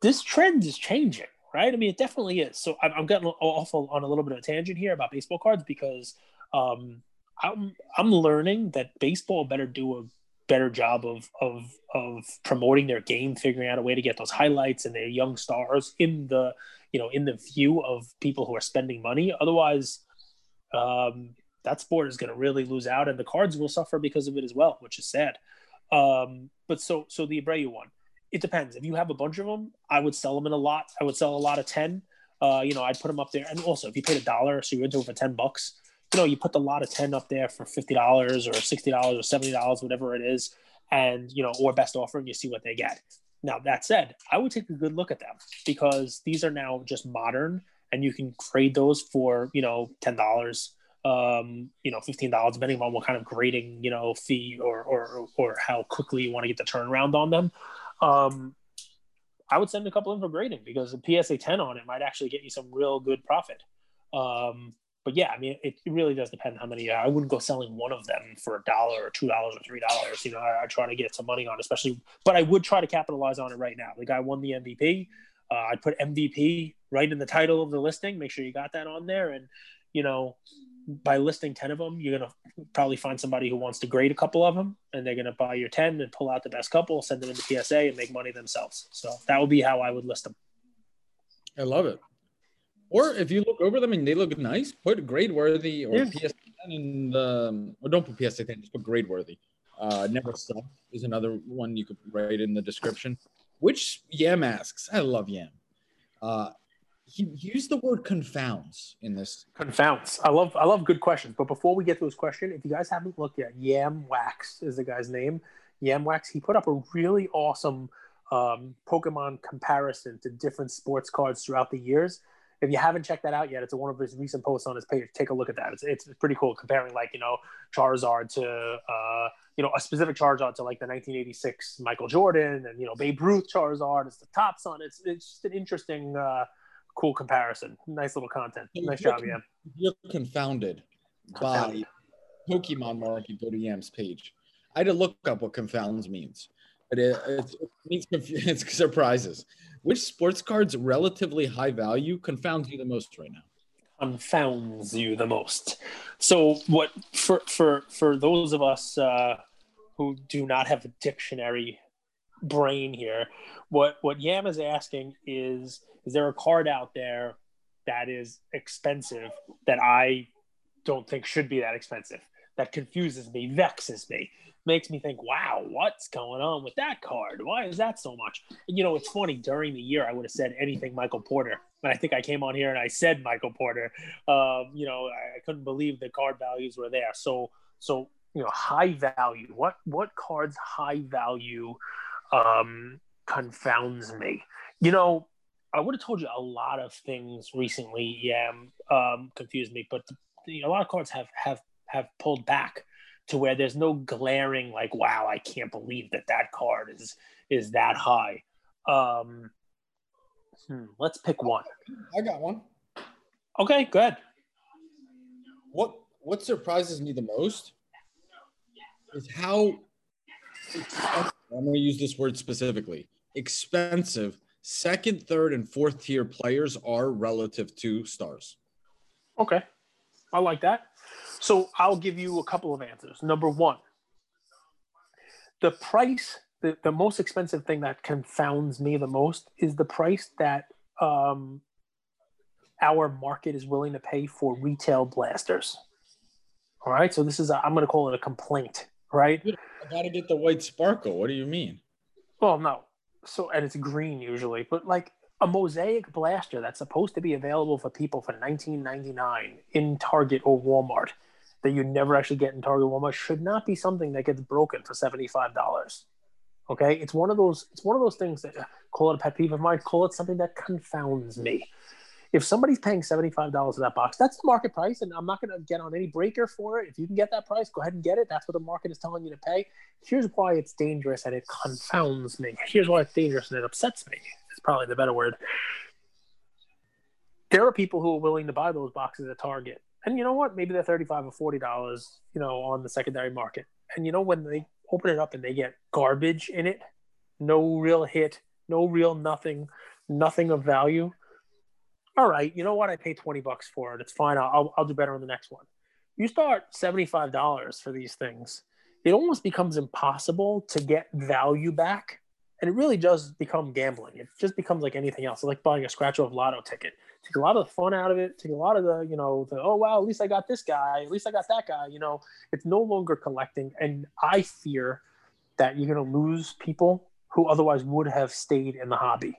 This trend is changing, right? I mean, it definitely is. So I'm, I'm getting off on a little bit of a tangent here about baseball cards because. Um, I'm I'm learning that baseball better do a better job of of of promoting their game, figuring out a way to get those highlights and their young stars in the you know in the view of people who are spending money. Otherwise, um, that sport is going to really lose out, and the cards will suffer because of it as well, which is sad. Um, but so so the Abreu one, it depends. If you have a bunch of them, I would sell them in a lot. I would sell a lot of ten. Uh, you know, I'd put them up there. And also, if you paid a dollar, so you're into it for 10 bucks, you know, you put the lot of 10 up there for $50 or $60 or $70, whatever it is, and, you know, or best offer, and you see what they get. Now, that said, I would take a good look at them because these are now just modern and you can trade those for, you know, $10, um, you know, $15, depending on what kind of grading, you know, fee or, or, or how quickly you want to get the turnaround on them. Um, I would send a couple in for grading because a PSA 10 on it might actually get you some real good profit. Um, but yeah, I mean, it, it really does depend how many. I wouldn't go selling one of them for a dollar or two dollars or three dollars. You know, I, I, try to get some money on, especially. But I would try to capitalize on it right now. The guy won the MVP. Uh, I'd put MVP right in the title of the listing. Make sure you got that on there, and you know, by listing 10 of them, you're going to probably find somebody who wants to grade a couple of them and they're going to buy your 10 and pull out the best couple, send them into PSA and make money themselves. So that would be how I would list them. I love it. Or if you look over them and they look nice, put grade worthy or yeah. PSA 10 in the, or don't put PSA 10, just put grade worthy. Uh, never sub is another one you could write in the description. Which Yam asks, I love Yam. Uh, he used the word confounds in this. Confounds. I love I love good questions. But before we get to his question, if you guys haven't looked yet, Yam Wax is the guy's name. Yam Wax. He put up a really awesome um, Pokemon comparison to different sports cards throughout the years. If you haven't checked that out yet, it's one of his recent posts on his page. Take a look at that. It's, it's pretty cool comparing like you know Charizard to uh, you know a specific Charizard to like the 1986 Michael Jordan and you know Babe Ruth Charizard. It's the top son. It's it's just an interesting. Uh, cool comparison. Nice little content. Nice job, Yam. You're confounded, confounded. by Pokemon Market. Go to Yam's page. I had to look up what confounds means, but it, it, it means it surprises. Which sports cards relatively high value confounds you the most right now? Confounds you the most. So what for for for those of us uh, who do not have a dictionary brain here, what what Yam is asking is is there a card out there that is expensive that I don't think should be that expensive? That confuses me, vexes me, makes me think, wow, what's going on with that card? Why is that so much? And, you know, it's funny. During the year, I would have said anything Michael Porter. And I think I came on here and I said Michael Porter. Um, you know, I, I couldn't believe the card values were there. So, so you know, high value. What what cards high value um, confounds me? You know, I would have told you a lot of things recently. Yeah, um, confused me, but a lot of cards have have have pulled back to where there's no glaring like, wow, I can't believe that that card is is that high. Um, hmm, let's pick one. I got one. Okay, good. What what surprises me the most is how I'm going to use this word specifically expensive second, third, and fourth tier players are relative to stars. Okay. I like that. So I'll give you a couple of answers. Number one, the price, the, the most expensive thing that confounds me the most is the price that um, our market is willing to pay for retail blasters. All right. So this is, i am going to call it a complaint, right? I got to get the white sparkle. What do you mean? Well, no so and it's green usually, but like a mosaic blaster that's supposed to be available for people for 19.99 in Target or Walmart that you never actually get in Target or Walmart should not be something that gets broken for $75. Okay? It's one of those it's one of those things that uh, call it a pet peeve of mine, call it something that confounds me. If somebody's paying $75 for that box, that's the market price, and I'm not going to get on any breaker for it. If you can get that price, go ahead and get it. That's what the market is telling you to pay. Here's why it's dangerous and it confounds me. Here's why it's dangerous and it upsets me. It's probably the better word. There are people who are willing to buy those boxes at Target. And you know what? Maybe they're 35 or $40, you know, on the secondary market. And you know, when they open it up and they get garbage in it, no real hit, no real nothing, nothing of value – all right, you know what? I paid 20 bucks for it. It's fine. I'll, I'll do better on the next one. You start $75 for these things. It almost becomes impossible to get value back. And it really does become gambling. It just becomes like anything else. It's like buying a scratch off lotto ticket. Take a lot of the fun out of it. Take a lot of the, you know, the, oh, wow, at least I got this guy. At least I got that guy. You know, it's no longer collecting. And I fear that you're going to lose people who otherwise would have stayed in the hobby.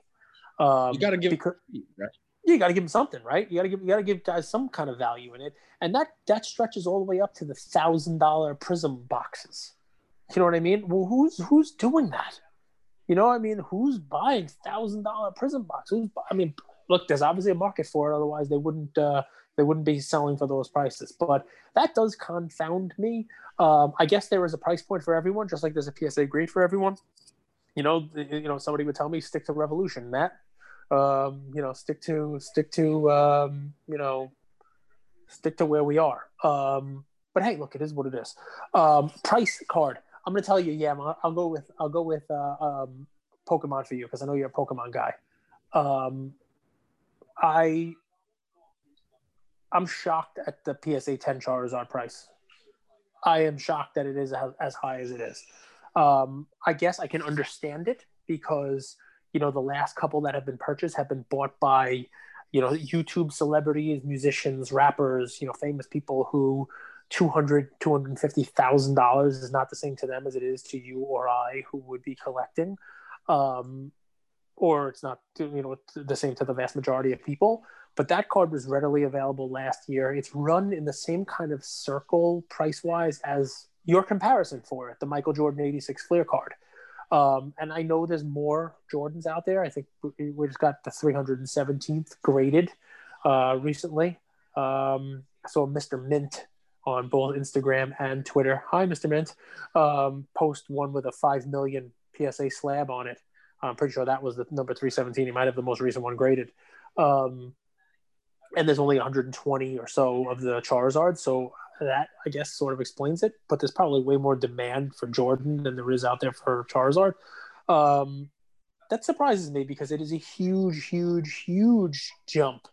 Um, you got to give because, right? You got to give them something, right? You got to give you got to give guys some kind of value in it, and that that stretches all the way up to the thousand dollar Prizm boxes. You know what I mean? Well, who's who's doing that? You know, I mean, who's buying thousand dollar Prizm box? Who's I mean, look, there's obviously a market for it. Otherwise, they wouldn't uh, they wouldn't be selling for those prices. But that does confound me. Um, I guess there is a price point for everyone, just like there's a PSA grade for everyone. You know, you know, somebody would tell me stick to Revolution, Matt um, you know, stick to stick to um, you know, stick to where we are. Um, but hey, look, it is what it is. Um, price card. I'm gonna tell you, yeah, I'll, I'll go with I'll go with uh, um, Pokemon for you because I know you're a Pokemon guy. Um, I I'm shocked at the PSA 10 Charizard price. I am shocked that it is as, as high as it is. Um, I guess I can understand it because you know the last couple that have been purchased have been bought by you know youtube celebrities musicians rappers you know famous people who 200 250000 dollars is not the same to them as it is to you or i who would be collecting. Um, or it's not you know the same to the vast majority of people. But that card was readily available last year. It's run in the same kind of circle price wise as your comparison for it the michael jordan 86 fleer card um, and I know there's more Jordans out there. I think we just got the 317th graded uh, recently. Um, so Mr. Mint on both Instagram and Twitter. Hi, Mr. Mint. Um, post one with a 5 million PSA slab on it. I'm pretty sure that was the number 317. He might have the most recent one graded. Um, and there's only 120 or so of the Charizard. So that I guess sort of explains it. But there's probably way more demand for Jordan than there is out there for Charizard. Um, that surprises me because it is a huge, huge, huge jump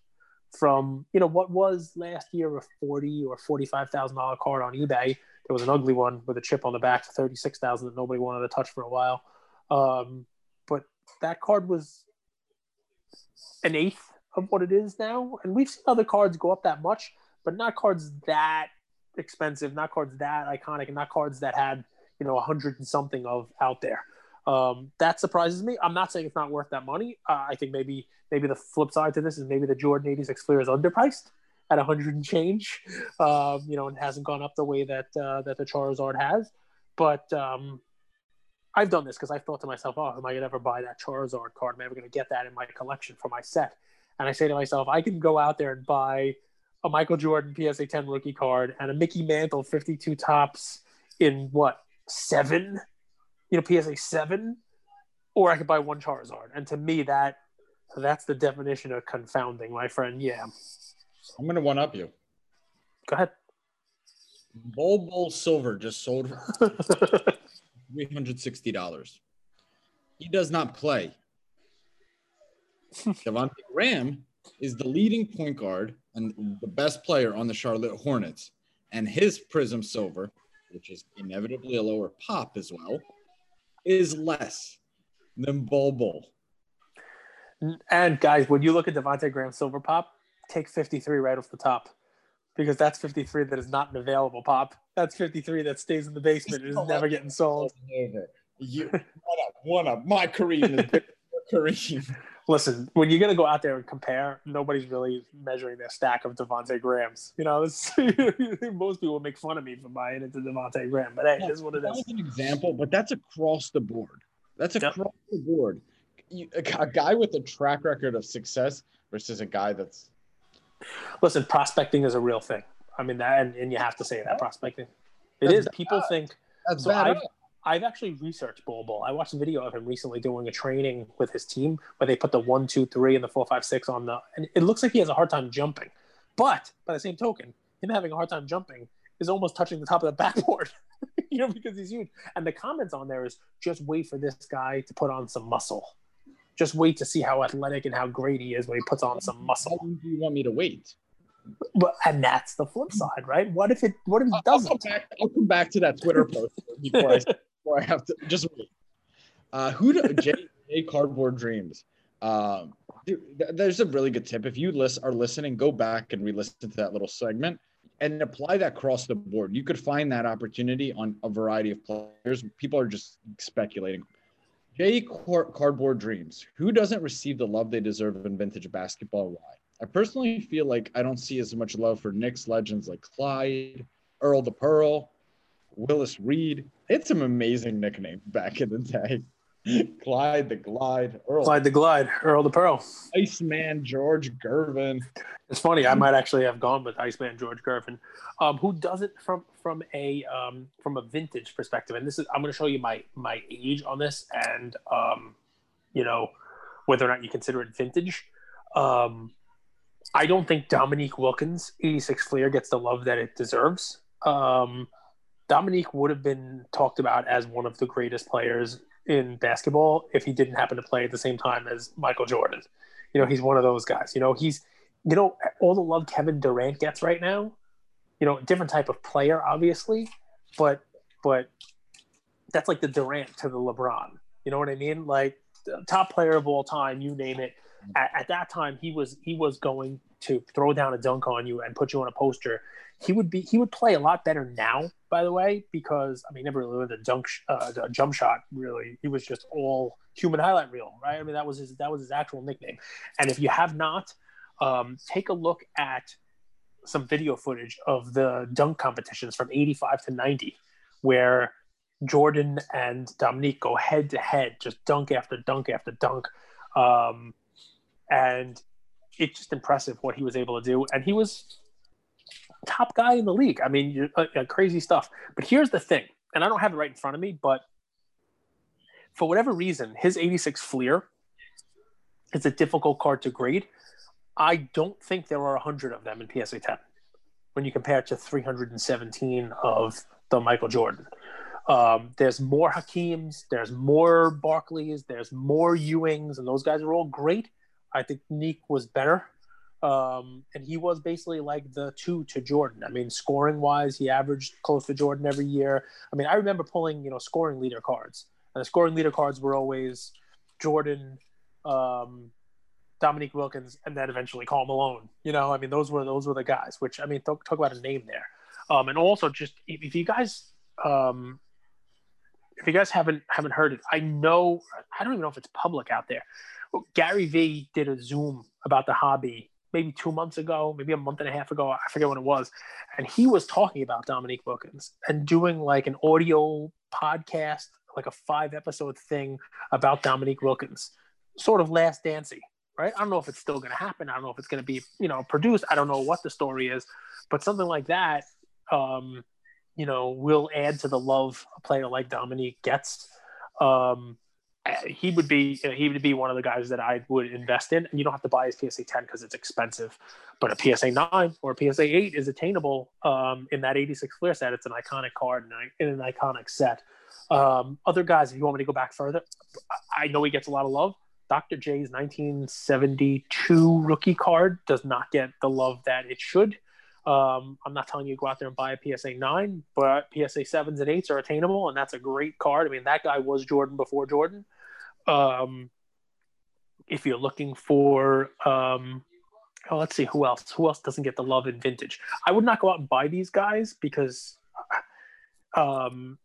from you know what was last year a forty or forty five thousand dollar card on eBay. There was an ugly one with a chip on the back for thirty six thousand that nobody wanted to touch for a while. Um, but that card was an eighth of what it is now, and we've seen other cards go up that much, but not cards that expensive, not cards that iconic, and not cards that had you know a hundred and something of out there. Um, that surprises me. I'm not saying it's not worth that money. Uh, I think maybe maybe the flip side to this is maybe the Jordan 86 Fleer is underpriced at 100 and change. Um, you know, and hasn't gone up the way that uh, that the Charizard has. But um, I've done this because I thought to myself, "Oh, am I gonna ever buy that Charizard card? Am I ever gonna get that in my collection for my set?" And I say to myself, I can go out there and buy a Michael Jordan PSA 10 rookie card and a Mickey Mantle 52 Topps in what seven, you know, PSA seven, or I could buy one Charizard. And to me, that that's the definition of confounding, my friend. Yeah. I'm gonna one up you. Go ahead. Bol Bol Silver just sold for three hundred sixty dollars. He does not play. Devonte Graham is the leading point guard and the best player on the Charlotte Hornets. And his Prizm Silver, which is inevitably a lower pop as well, is less than Bol. And guys, when you look at Devonte Graham Silver Pop, take 53 right off the top. Because that's 53 that is not an available pop. That's 53 that stays in the basement and is never getting sold. You one up, one up. My Kareem is Kareem listen, when you're gonna go out there and compare, nobody's really measuring their stack of Devonte Grahams. You know, most people make fun of me for buying into Devonte Graham, but hey, yeah, this is what it is. an example, but that's across the board. That's across yep. the board. You, a, a guy with a track record of success versus a guy that's. Listen, prospecting is a real thing. I mean that, and, and you have to say that prospecting. It that's is. People think. That's so bad. I've actually researched Bol Bol. I watched a video of him recently doing a training with his team where they put the one, two, three, and the four, five, six on the, and it looks like he has a hard time jumping. But by the same token, him having a hard time jumping is almost touching the top of the backboard, you know, because he's huge. And the comments on there is just wait for this guy to put on some muscle. Just wait to see how athletic and how great he is when he puts on some muscle. How do you want me to wait? But and that's the flip side, right? What if it? What if he doesn't? I'll come back, I'll come back to that Twitter post before I before I have to just wait. Uh, who do J, J Cardboard Dreams? Um, dude, there's a really good tip. If you list, are listening, go back and re-listen to that little segment and apply that across the board. You could find that opportunity on a variety of players. People are just speculating. J Jay Cardboard Dreams. Who doesn't receive the love they deserve in vintage basketball? Why? I personally feel like I don't see as much love for Knicks legends like Clyde, Earl the Pearl, Willis Reed. It's some amazing nicknames back in the day. Clyde the Glide, Earl. Clyde the Glide, Earl the Pearl. Iceman George Gervin. It's funny. I might actually have gone with Iceman George Gervin, um, who does it from from a um, from a vintage perspective. And this is I'm going to show you my my age on this, and um, you know whether or not you consider it vintage. Um, I don't think Dominique Wilkins 86 Fleer gets the love that it deserves. Um, Dominique would have been talked about as one of the greatest players in basketball if he didn't happen to play at the same time as Michael Jordan. You know, he's one of those guys. You know, he's you know all the love Kevin Durant gets right now. You know, different type of player, obviously, but but that's like the Durant to the LeBron. You know what I mean? Like top player of all time, you name it. At, at that time, he was he was going to throw down a dunk on you and put you on a poster he would be he would play a lot better now, by the way, because I mean, never really learned a dunk, uh, a jump shot. Really, he was just all human highlight reel, right? I mean, that was his that was his actual nickname. And if you have not, um, take a look at some video footage of the dunk competitions from '85 to '90, where Jordan and Dominique go head to head, just dunk after dunk after dunk. Um, and it's just impressive what he was able to do. And he was top guy in the league. I mean, uh, uh, crazy stuff. But here's the thing, and I don't have it right in front of me, but for whatever reason, his 86 Fleer is a difficult card to grade. I don't think there are 100 of them in PSA 10 when you compare it to 317 of the Michael Jordan. Um, there's more Hakeems, there's more Barkleys, there's more Ewings, and those guys are all great. I think Neek was better. Um, and he was basically like the two to Jordan. I mean, scoring wise, he averaged close to Jordan every year. I mean, I remember pulling, you know, scoring leader cards. And the scoring leader cards were always Jordan, um, Dominique Wilkins, and then eventually Karl Malone. You know, I mean, those were those were the guys. Which I mean, talk, talk about a name there. Um, and also, just if, if you guys, um, if you guys haven't haven't heard it, I know I don't even know if it's public out there. Gary Vee did a Zoom about the hobby maybe two months ago, maybe a month and a half ago. I forget when it was. And he was talking about Dominique Wilkins and doing like an audio podcast, like a five episode thing about Dominique Wilkins, sort of last dancey, right? I don't know if it's still going to happen. I don't know if it's going to be, you know, produced. I don't know what the story is, but something like that, um, you know, will add to the love a player like Dominique gets. Um, he would be he would be one of the guys that I would invest in. And you don't have to buy his PSA 10 because it's expensive, but a PSA 9 or a PSA 8 is attainable um, in that 86 Fleer set. It's an iconic card in an iconic set. Um, other guys, if you want me to go back further, I know he gets a lot of love. Dr. J's 1972 rookie card does not get the love that it should. Um, I'm not telling you to go out there and buy a PSA 9, but PSA 7s and 8s are attainable, and that's a great card. I mean, that guy was Jordan before Jordan. Um, if you're looking for, um, oh, let's see who else. Who else doesn't get the love in vintage? I would not go out and buy these guys because, um,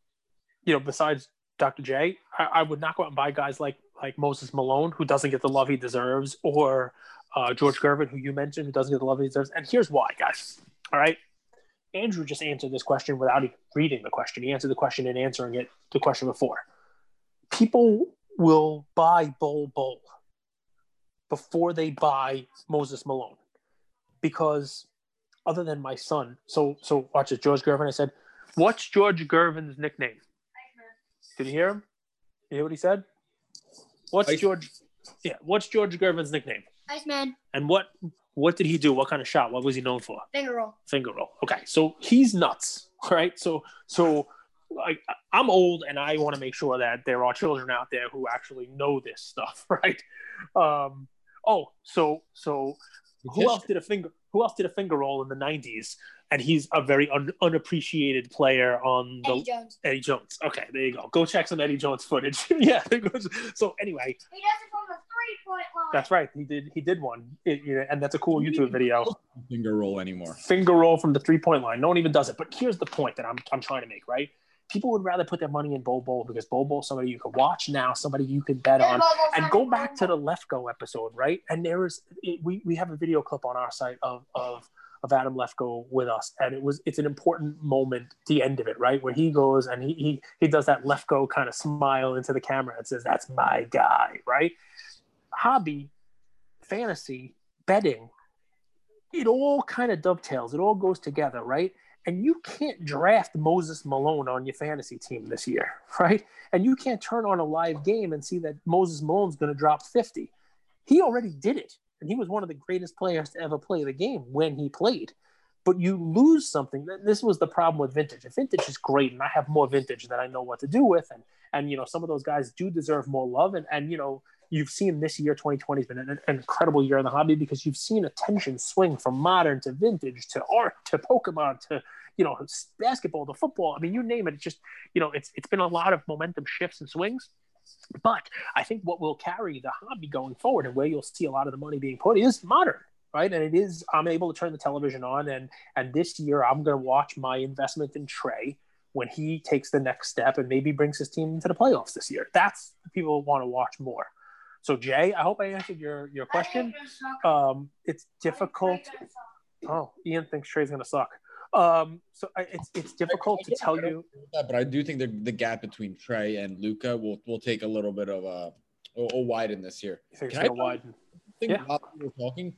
you know, besides Dr. J, I, I would not go out and buy guys like like Moses Malone, who doesn't get the love he deserves, or uh, George Gervin, who you mentioned, who doesn't get the love he deserves. And here's why, guys. All right. Andrew just answered this question without even reading the question. He answered the question and answering it the question before. People will buy Bol Bol before they buy Moses Malone because other than my son, so so watch it, George Gervin. I said, "What's George Gervin's nickname?" Did you hear him? You hear what he said? What's Ice. George? Yeah, what's George Gervin's nickname? Iceman. And what what did he do? What kind of shot? What was he known for? Finger roll. Finger roll. Okay, so he's nuts, right? So so like I'm old and I want to make sure that there are children out there who actually know this stuff, right? Um, oh, so so who else did a finger? Who else did a finger roll in the '90s? And he's a very un, unappreciated player on the Eddie Jones. Eddie Jones. Okay, there you go. Go check some Eddie Jones footage. yeah. So anyway, he does it from the three point line. That's right. He did. He did one. It, you know, and that's a cool YouTube video. Finger roll anymore. Finger roll from the three point line. No one even does it. But here's the point that I'm I'm trying to make. Right people would rather put their money in Bol Bol because Bol Bol somebody you can watch now, somebody you can bet on. And go back to the Lefkoe episode, right? And there is it, we we have a video clip on our site of of of Adam Lefkoe with us, and it was it's an important moment, the end of it, right, where he goes and he he he does that Lefkoe kind of smile into the camera and says, "That's my guy," right? Hobby, fantasy, betting, it all kind of dovetails. It all goes together, right? And you can't draft Moses Malone on your fantasy team this year, right? And you can't turn on a live game and see that Moses Malone's going to drop 50. He already did it. And he was one of the greatest players to ever play the game when he played. But you lose something. This was the problem with vintage. If vintage is great, and I have more vintage that I know what to do with, and and you know some of those guys do deserve more love. And and you know you've seen this year 2020 has been an, an, incredible year in the hobby because you've seen attention swing from modern to vintage to art to pokemon to you know basketball to football. I mean you name it it's just you know it's it's been a lot of momentum shifts and swings. But i think what will carry the hobby going forward and where you'll see a lot of the money being put is modern right? And it is i'm able to turn the television on and and this year i'm going to watch my investment in Trae when he takes the next step and maybe brings his team into the playoffs this year. That's people want to watch more so Jay, I hope I answered your your question. Um, it's difficult. Oh, Ian thinks Trae's gonna suck. Um, so I, it's it's difficult to tell you. but I do think the the gap between Trey and Luka will will take a little bit of a a, widen this year. You think Can I widen? Think yeah. while we were talking,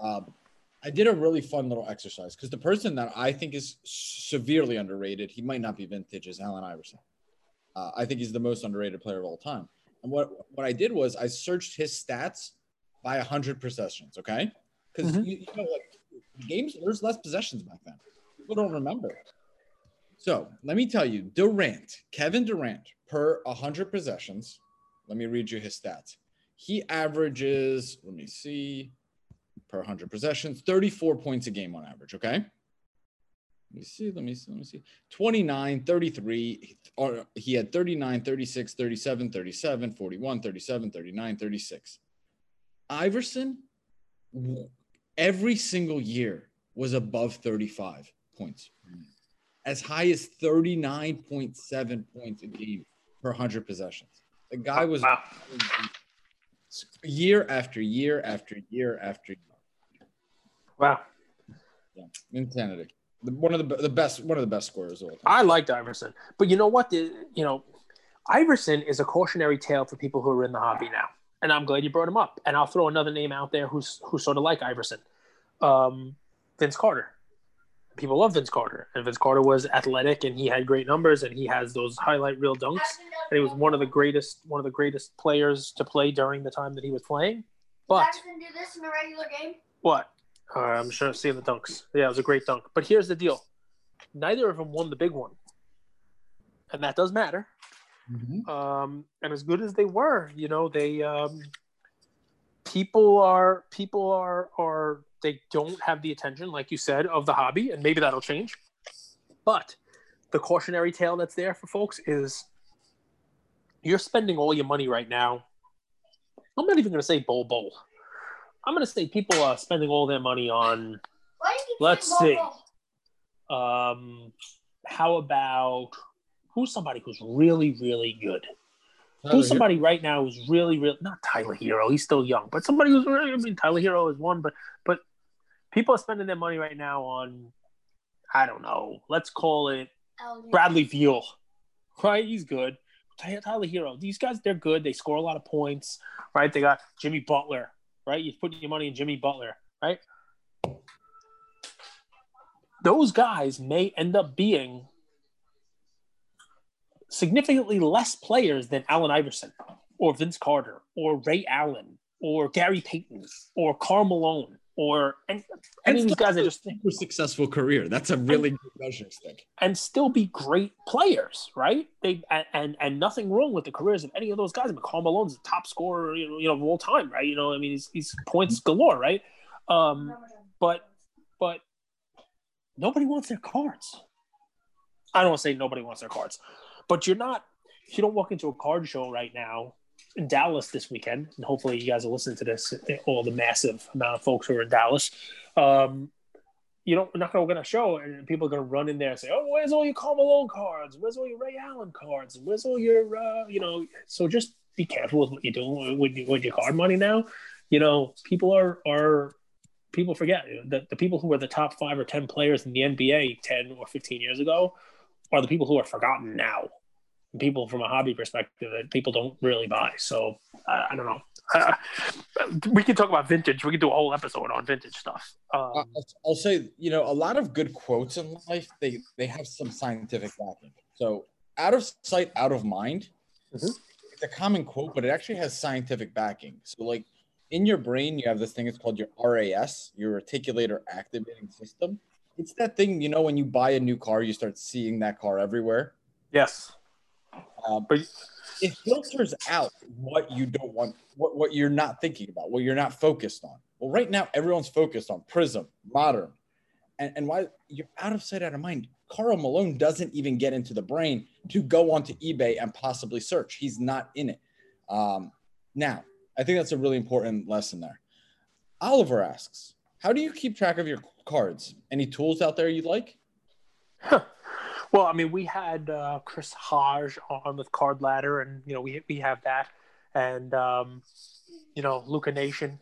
um, I did a really fun little exercise because the person that I think is severely underrated, he might not be vintage, is Allen Iverson. Uh, I think he's the most underrated player of all time. And what what I did was I searched his stats by hundred possessions. Okay, because mm-hmm. you, you, know like games there's less possessions back then. People don't remember. So let me tell you, Durant, Kevin Durant, per hundred possessions. Let me read you his stats. He averages. Let me see. Per 100 possessions, 34 points a game on average. Okay. Let me see. Let me see. Let me see. 29, 33. Or he had 39, 36, 37, 37, 41, 37, 39, 36. Iverson, every single year was above 35 points, as high as 39.7 points a game per 100 possessions. The guy was wow. year after year after year after year. Wow. Yeah, insanity one of the the best one of the best scorers of all time. I liked Iverson, but you know what? The, you know, Iverson is a cautionary tale for people who are in the hobby now, and I'm glad you brought him up. And I'll throw another name out there who's who's sort of like Iverson, um, Vince Carter. People love Vince Carter, and Vince Carter was athletic, and he had great numbers, and he has those highlight reel dunks, and he was one of the greatest one of the greatest players to play during the time that he was playing. But do this in a regular game. What? Uh, I'm sure seeing the dunks. Yeah, it was a great dunk. But here's the deal: neither of them won the big one, and that does matter. Mm-hmm. Um, and as good as they were, you know, they um, people are people are are they don't have the attention, like you said, of the hobby, and maybe that'll change. But the cautionary tale that's there for folks is you're spending all your money right now. I'm not even going to say Bol Bol. I'm going to say people are spending all their money on. Let's see. Um, how about who's somebody who's really, really good? Tyler who's somebody Herro. right now who's really, really not Tyler Herro? He's still young, but somebody who's really. I mean, Tyler Herro is one, but but people are spending their money right now on. I don't know. Let's call it Bradley Beal. Right, he's good. Tyler Herro. These guys, they're good. They score a lot of points. Right, they got Jimmy Butler right? You put your money in Jimmy Butler, right? Those guys may end up being significantly less players than Allen Iverson or Vince Carter or Ray Allen or Gary Payton or Karl Malone or and, any of these guys that just super successful career. That's a really and, good measuring stick. And still be great players, right? They and, and, and nothing wrong with the careers of any of those guys. I mean, Karl Malone's the top scorer, you know, you know, of all time, right? You know, I mean, he's, he's points galore, right? Um, but but nobody wants their cards. I don't want to say nobody wants their cards, but you're not. You don't walk into a card show right now Dallas this weekend, and hopefully you guys are listening to this. All the massive amount of folks who are in Dallas. Um, you you're not going to show, and people are going to run in there and say, "Oh, where's all your Karl Malone cards? Where's all your Ray Allen cards? Where's all your uh, you know?" So just be careful with what you're doing with, with your card money now. You know, people are are people forget that the people who were the top five or ten players in the NBA ten or fifteen years ago are the people who are forgotten now. People from a hobby perspective that people don't really buy. So I, I don't know. Uh, we can talk about vintage. We can do a whole episode on vintage stuff. Um, I'll, I'll say, you know, a lot of good quotes in life they they have some scientific backing. So out of sight, out of mind. Mhm. It's a common quote, but it actually has scientific backing. So like in your brain, you have this thing. It's called your RAS, your reticular activating system. It's that thing, you know, when you buy a new car, you start seeing that car everywhere. yes, Um, but it filters out what you don't want, what, what you're not thinking about, what you're not focused on. Well, right now, everyone's focused on Prizm, Modern, and, and why you're out of sight, out of mind. Karl Malone doesn't even get into the brain to go onto eBay and possibly search. He's not in it. Um, now, I think that's a really important lesson there. Oliver asks, How do you keep track of your cards? Any tools out there you'd like? Well, I mean, we had uh, Chris Hodge on with Card Ladder, and you know, we we have that, and um, you know, Luka Nation.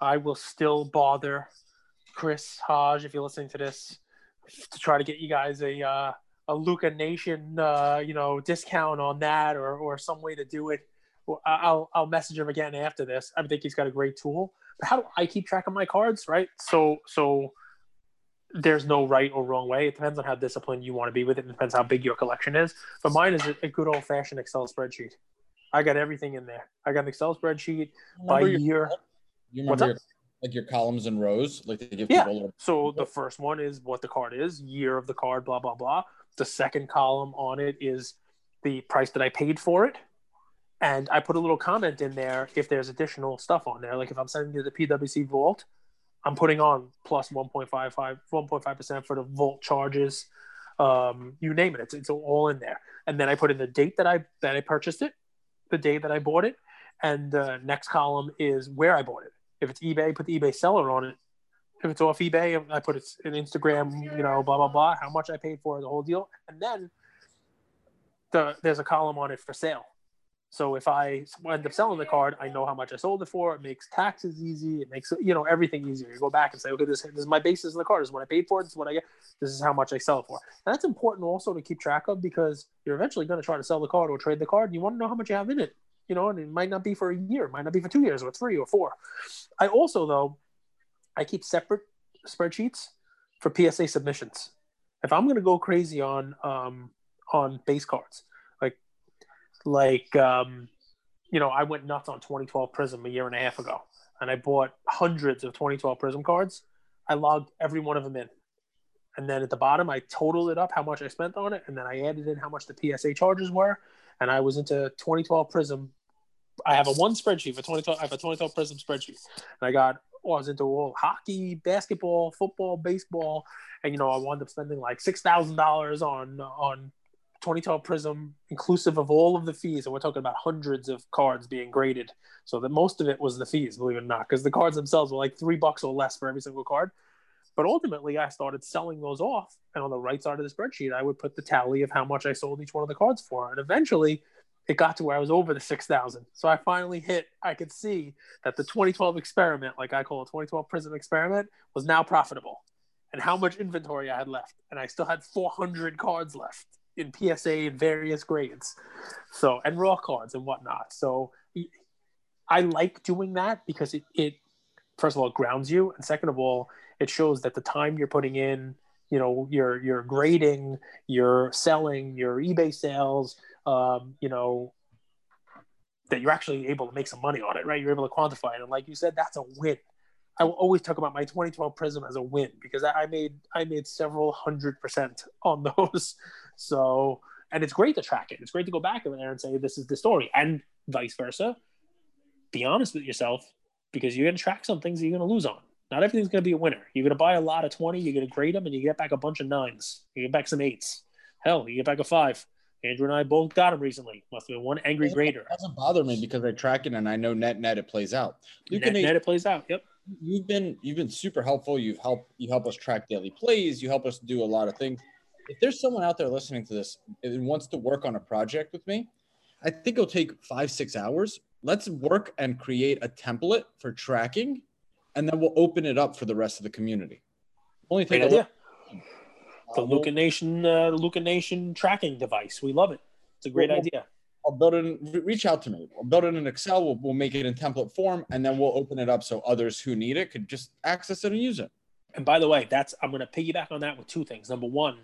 I will still bother Chris Hodge if you're listening to this to try to get you guys a uh, a Luka Nation, uh, you know, discount on that, or or some way to do it. I'll I'll message him again after this. I think he's got a great tool. But how do I keep track of my cards? Right. So so there's no right or wrong way. It depends on how disciplined you want to be with it. It depends how big your collection is. But mine is a, good old fashioned Excel spreadsheet. I got everything in there. I got an Excel spreadsheet by your- year. You remember your, like your columns and rows, like they give Yeah. people a little So the first one is what the card is, year of the card, blah blah blah. The second column on it is the price that I paid for it, and I put a little comment in there if there's additional stuff on there. Like if I'm sending you the PWCC Vault, I'm putting on plus 1.55, 1.5 percent for the volt charges. Um, you name it, it's it's all in there. And then I put in the date that I that I purchased it, the day that I bought it, and the next column is where I bought it. If it's eBay, put the eBay seller on it if it's off eBay, I put it in Instagram, you know, blah blah blah, how much I paid for the whole deal, and then the there's a column on it for sale. So if I end up selling the card, I know how much I sold it for. It makes taxes easy. It makes you know everything easier. You go back and say, okay, this, this is my basis in the card. This is what I paid for. This is what I get. This is how much I sell it for. And that's important also to keep track of because you're eventually going to try to sell the card or trade the card. And you want to know how much you have in it. You know, and it might not be for a year, it might not be for two years or three or four. I also though, I keep separate spreadsheets for PSA submissions. If I'm going to go crazy on um, on base cards, like um, you know, I went nuts on 2012 Prizm a year and a half ago, and I bought hundreds of 2012 Prizm cards. I logged every one of them in, and then at the bottom, I totaled it up how much I spent on it, and then I added in how much the PSA charges were, and I was into 2012 Prizm. I have a one spreadsheet for 2012. I have a 2012 Prizm spreadsheet, and I got oh, I was into all hockey, basketball, football, baseball, and you know I wound up spending like six thousand dollars on on 2012 Prizm, inclusive of all of the fees, and we're talking about hundreds of cards being graded. So that most of it was the fees, believe it or not, because the cards themselves were like three bucks or less for every single card. But ultimately, I started selling those off, and on the right side of the spreadsheet, I would put the tally of how much I sold each one of the cards for, and eventually, it got to where I was over the six thousand. So I finally hit. I could see that the 2012 experiment, like I call it, 2012 Prizm experiment, was now profitable, and how much inventory I had left, and I still had 400 cards left in PSA in various grades, so and raw cards and whatnot. So I like doing that because it, it first of all grounds you, and second of all, it shows that the time you're putting in, you know, your your grading, your selling, your eBay sales, um, you know, that you're actually able to make some money on it, right? You're able to quantify it, and like you said, that's a win. I will always talk about my 2012 Prizm as a win because I made I made several hundred percent on those. So, and it's great to track it. It's great to go back in there and say this is the story, and vice versa. Be honest with yourself because you're going to track some things that you're going to lose on. Not everything's going to be a winner. You're going to buy a lot of 20, you're going to grade them, and you get back a bunch of nines. You get back some eights. Hell, you get back a five. Andrew and I both got them recently. Must have been one angry grader. It doesn't bother me because I track it and I know net net it plays out. Luke Net, and net it plays out. Yep. you've been you've been super helpful. You've helped you help us track daily plays. You help us do a lot of things. If there's someone out there listening to this and wants to work on a project with me, I think it'll take five six hours. Let's work and create a template for tracking, and then we'll open it up for the rest of the community. Only Great take a idea. The Luka Nation, uh, Luka Nation tracking device. We love it. It's a great well, idea. I'll build it. In, reach out to me. I'll build it in Excel. We'll, we'll make it in template form, and then we'll open it up so others who need it could just access it and use it. And by the way, that's I'm going to piggyback on that with two things. Number one,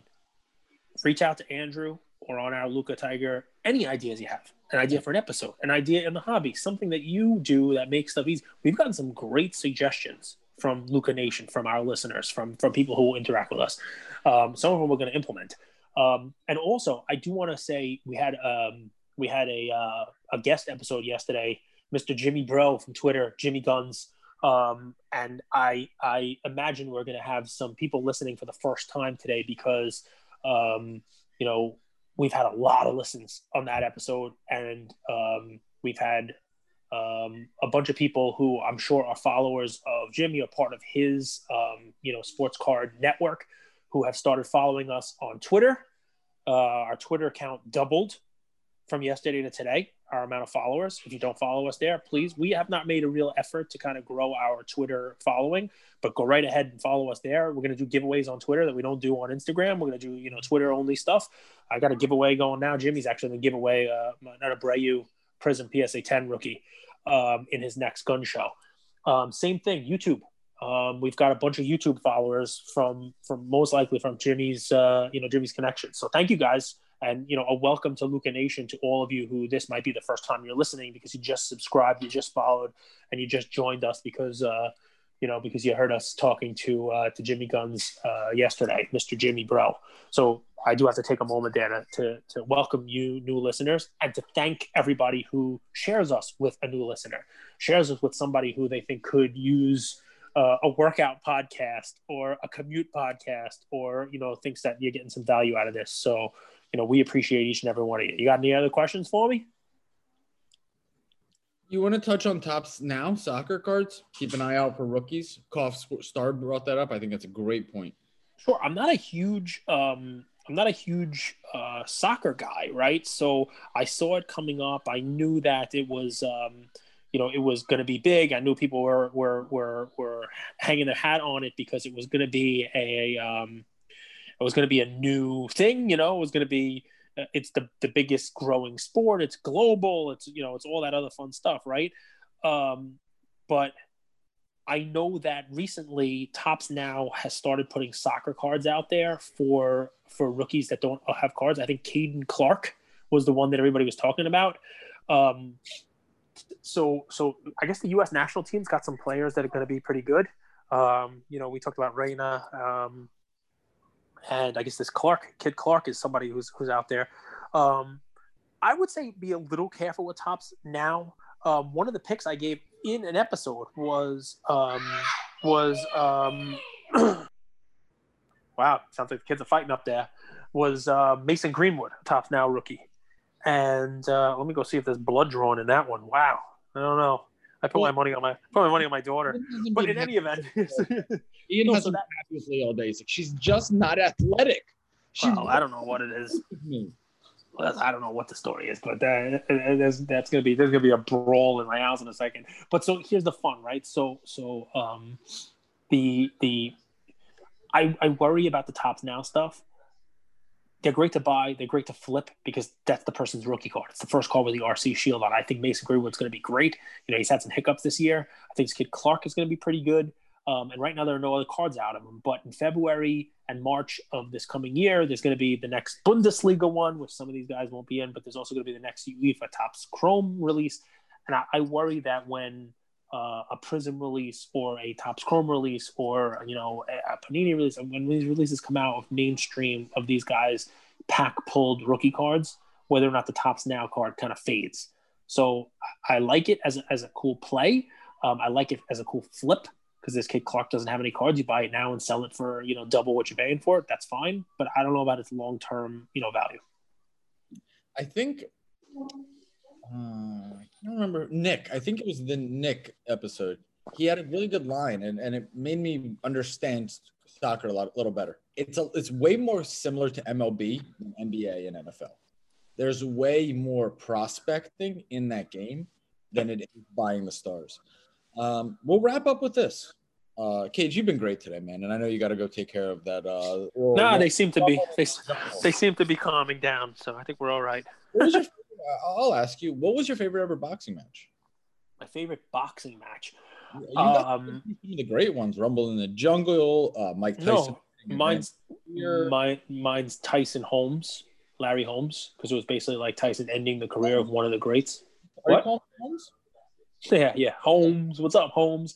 reach out to Andrew or on our Luka Tiger any ideas you have, an idea for an episode, an idea in the hobby, something that you do that makes stuff easy. We've gotten some great suggestions from Luka Nation, from our listeners, from from people who interact with us. Um, some of them we're going to implement. Um, and also, I do want to say we had um, we had a uh, a guest episode yesterday, Mr. Jimmy Bro from Twitter, Jimmy Guns um, and I I imagine we're going to have some people listening for the first time today because um, you know we've had a lot of listens on that episode, and um, we've had um, a bunch of people who I'm sure are followers of Jimmy, are part of his um, you know sports card network, who have started following us on Twitter. Uh, our Twitter account doubled from yesterday to today our amount of followers. If you don't follow us there please we have not made a real effort to kind of grow our twitter following but go right ahead and follow us there. We're going to do giveaways on twitter that we don't do on instagram. We're going to do you know twitter only stuff. I got a giveaway going now. Jimmy's actually going to give away uh, an abreu Prizm psa 10 rookie um, in his next gun show. Um, same thing youtube. Um, we've got a bunch of youtube followers from from most likely from jimmy's uh, you know jimmy's connection. So thank you guys and you know a welcome to Luka Nation to all of you who this might be the first time you're listening because you just subscribed, you just followed, and you just joined us because uh, you know because you heard us talking to uh, to Jimmy Guns uh, yesterday, Mr. Jimmy Bro. So I do have to take a moment to, to to welcome you new listeners and to thank everybody who shares us with a new listener, shares us with somebody who they think could use. Uh, a workout podcast or a commute podcast or you know thinks that you're getting some value out of this so you know, we appreciate each and every one of you. You got any other questions for me? You want to touch on Topps now? Soccer cards. Keep an eye out for rookies. Koff Star brought that up. I think that's a great point. Sure. I'm not a huge um I'm not a huge uh, soccer guy, right? So I saw it coming up. I knew that it was um you know, it was going to be big. I knew people were were were were hanging their hat on it because it was going to be a um it was going to be a new thing, you know, it was going to be uh, it's the the biggest growing sport, it's global, it's you know, it's all that other fun stuff, right? Um but I know that recently Topps now has started putting soccer cards out there for for rookies that don't have cards. I think Caden Clark was the one that everybody was talking about. Um, so so I guess the U.S. national team's got some players that are going to be pretty good. Um, you know, we talked about Reyna, um, and I guess this Clark kid Clark is somebody who's who's out there. Um, I would say be a little careful with Topps now. Um, one of the picks I gave in an episode was um, was um, wow, sounds like the kids are fighting up there. Was uh, Mason Greenwood, Topps now rookie, and uh, let me go see if there's blood drawn in that one. Wow, I don't know. I put my money on my put my money on my daughter. But in any event, Ian No, has so been that- happy with Lee all day. She's just not athletic. She well, I don't know what it is. I don't know what the story is, but that, that's, that's gonna be there's gonna be a brawl in my house in a second. But so here's the fun, right? So so um, the the I I worry about the Topps now stuff. They're great to buy. They're great to flip because that's the person's rookie card. It's the first card with the RC shield on. I think Mason Greenwood's going to be great. You know, he's had some hiccups this year. I think this kid Clark is going to be pretty good. Um, and right now there are no other cards out of him. But in February and March of this coming year, there's going to be the next Bundesliga one, which some of these guys won't be in. But there's also going to be the next UEFA Topps Chrome release. And I, I worry that when uh, a Prizm release or a Topps Chrome release or you know a, Panini release, and when these releases come out of mainstream of these guys pack pulled rookie cards, whether or not the Topps Now card kind of fades. So I like it as a, as a cool play. Um, I like it as a cool flip because this kid Clark doesn't have any cards. You buy it now and sell it for you know double what you're paying for it. That's fine, but I don't know about its long term you know value. I think uh, I can't remember Nick. I think it was the Nick episode. he had a really good line, and, and it made me understand soccer a lot, a little better. It's a, it's way more similar to MLB than NBA and NFL. There's way more prospecting in that game than it is buying the stars. Um, we'll wrap up with this. Uh, Cage, you've been great today, man, and I know you got to go take care of that. Uh, no, they seem to be they, they seem to be calming down, so I think we're all right. what was your, I'll ask you, what was your favorite ever boxing match? My favorite boxing match. Um, the great ones: Rumble in the Jungle, uh, Mike Tyson. No, mine's my, mine's Tyson Holmes, Larry Holmes, because it was basically like Tyson ending the career of one of the greats. Are what? Holmes? Yeah, yeah, Holmes. What's up, Holmes?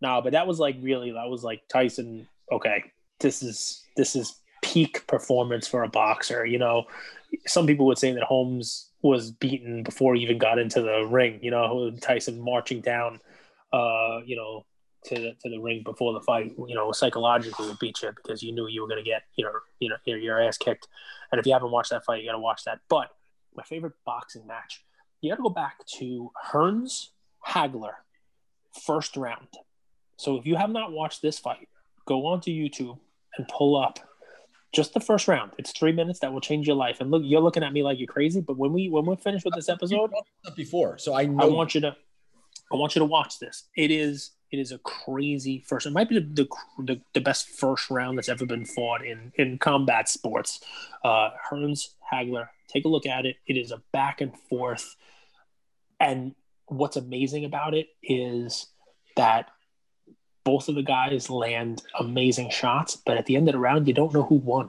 No, but that was like really that was like Tyson. Okay, this is this is peak performance for a boxer. You know, some people would say that Holmes was beaten before he even got into the ring. You know, Tyson marching down, uh, you know, to the, to the ring before the fight. You know, psychologically would beat you because you knew you were going to get you know you know your, your ass kicked. And if you haven't watched that fight, you got to watch that. But my favorite boxing match, you got to go back to Hearns Hagler, first round. So if you have not watched this fight, go onto YouTube and pull up just the first round. It's three minutes that will change your life. And look, you're looking at me like you're crazy, but when we when we're finished with this episode, before, so I know I want you to I want you to watch this. It is it is a crazy first. It might be the the, the best first round that's ever been fought in in combat sports. Uh, Hearns Hagler, take a look at it. It is a back and forth, and what's amazing about it is that both of the guys land amazing shots, but at the end of the round, you don't know who won.